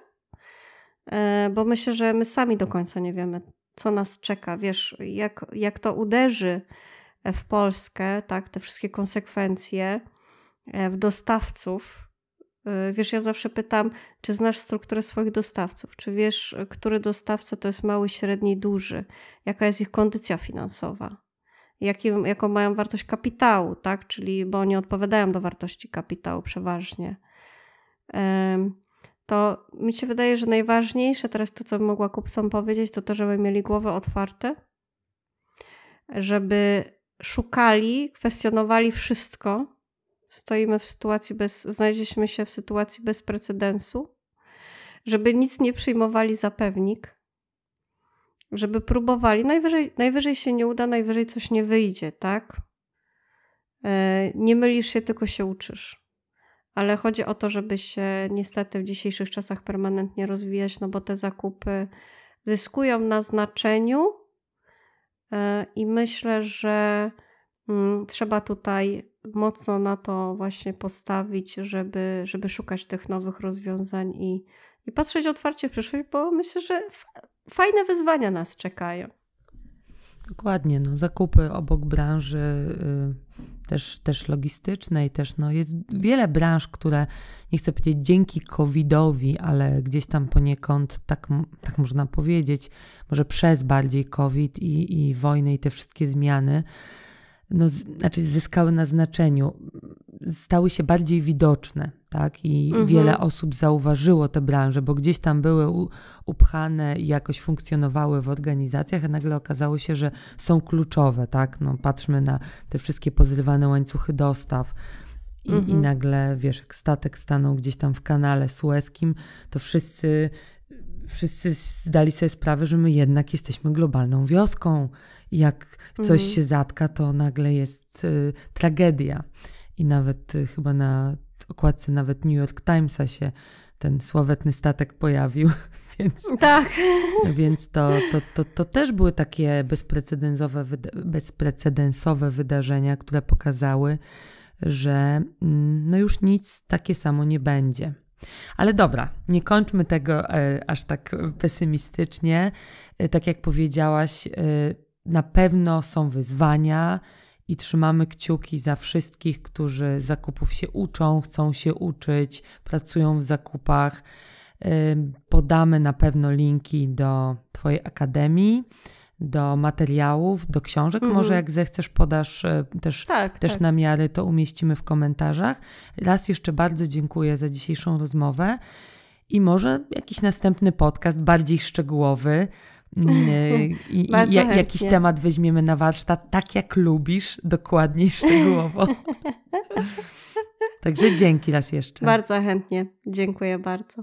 bo myślę, że my sami do końca nie wiemy, co nas czeka. Wiesz, jak, jak to uderzy w Polskę, tak, te wszystkie konsekwencje e, w dostawców. E, wiesz, ja zawsze pytam, czy znasz strukturę swoich dostawców? Czy wiesz, który dostawca to jest mały, średni, duży? Jaka jest ich kondycja finansowa? Jaki, jaką mają wartość kapitału, tak? Czyli, bo oni odpowiadają do wartości kapitału przeważnie to mi się wydaje, że najważniejsze teraz to, co bym mogła kupcom powiedzieć, to to, żeby mieli głowę otwarte, żeby szukali, kwestionowali wszystko. Stoimy w sytuacji bez, znaleźliśmy się w sytuacji bez precedensu, żeby nic nie przyjmowali za pewnik, żeby próbowali. Najwyżej, najwyżej się nie uda, najwyżej coś nie wyjdzie, tak? E, nie mylisz się, tylko się uczysz ale chodzi o to, żeby się niestety w dzisiejszych czasach permanentnie rozwijać, no bo te zakupy zyskują na znaczeniu e, i myślę, że mm, trzeba tutaj mocno na to właśnie postawić, żeby, żeby szukać tych nowych rozwiązań i, i patrzeć otwarcie w przyszłość, bo myślę, że fajne wyzwania nas czekają. Dokładnie, no zakupy obok branży y, też, też logistycznej, też no jest wiele branż, które, nie chcę powiedzieć dzięki COVID-owi, ale gdzieś tam poniekąd, tak, tak można powiedzieć, może przez bardziej COVID i, i wojnę i te wszystkie zmiany, no, znaczy zyskały na znaczeniu, stały się bardziej widoczne, tak? I mhm. wiele osób zauważyło te branże, bo gdzieś tam były u, upchane i jakoś funkcjonowały w organizacjach, a nagle okazało się, że są kluczowe, tak? No, patrzmy na te wszystkie pozrywane łańcuchy dostaw. I, mhm. I nagle, wiesz, jak statek stanął gdzieś tam w kanale sueskim, to wszyscy wszyscy zdali sobie sprawę, że my jednak jesteśmy globalną wioską. Jak coś mhm. się zatka, to nagle jest y, tragedia. I nawet y, chyba na okładce nawet New York Timesa się ten sławetny statek pojawił, <laughs> więc, tak. więc to, to, to, to też były takie bezprecedensowe, bezprecedensowe wydarzenia, które pokazały, że mm, no już nic takie samo nie będzie. Ale dobra, nie kończmy tego e, aż tak pesymistycznie. E, tak jak powiedziałaś, e, na pewno są wyzwania i trzymamy kciuki za wszystkich, którzy zakupów się uczą, chcą się uczyć, pracują w zakupach. Podamy na pewno linki do Twojej akademii do materiałów, do książek. Mhm. Może jak zechcesz, podasz e, też, tak, też tak. namiary, to umieścimy w komentarzach. Raz jeszcze bardzo dziękuję za dzisiejszą rozmowę i może jakiś następny podcast bardziej szczegółowy. Mm, <laughs> e, I, i jakiś temat weźmiemy na warsztat, tak jak lubisz, dokładniej <laughs> szczegółowo. Także dzięki raz jeszcze. Bardzo chętnie. Dziękuję bardzo.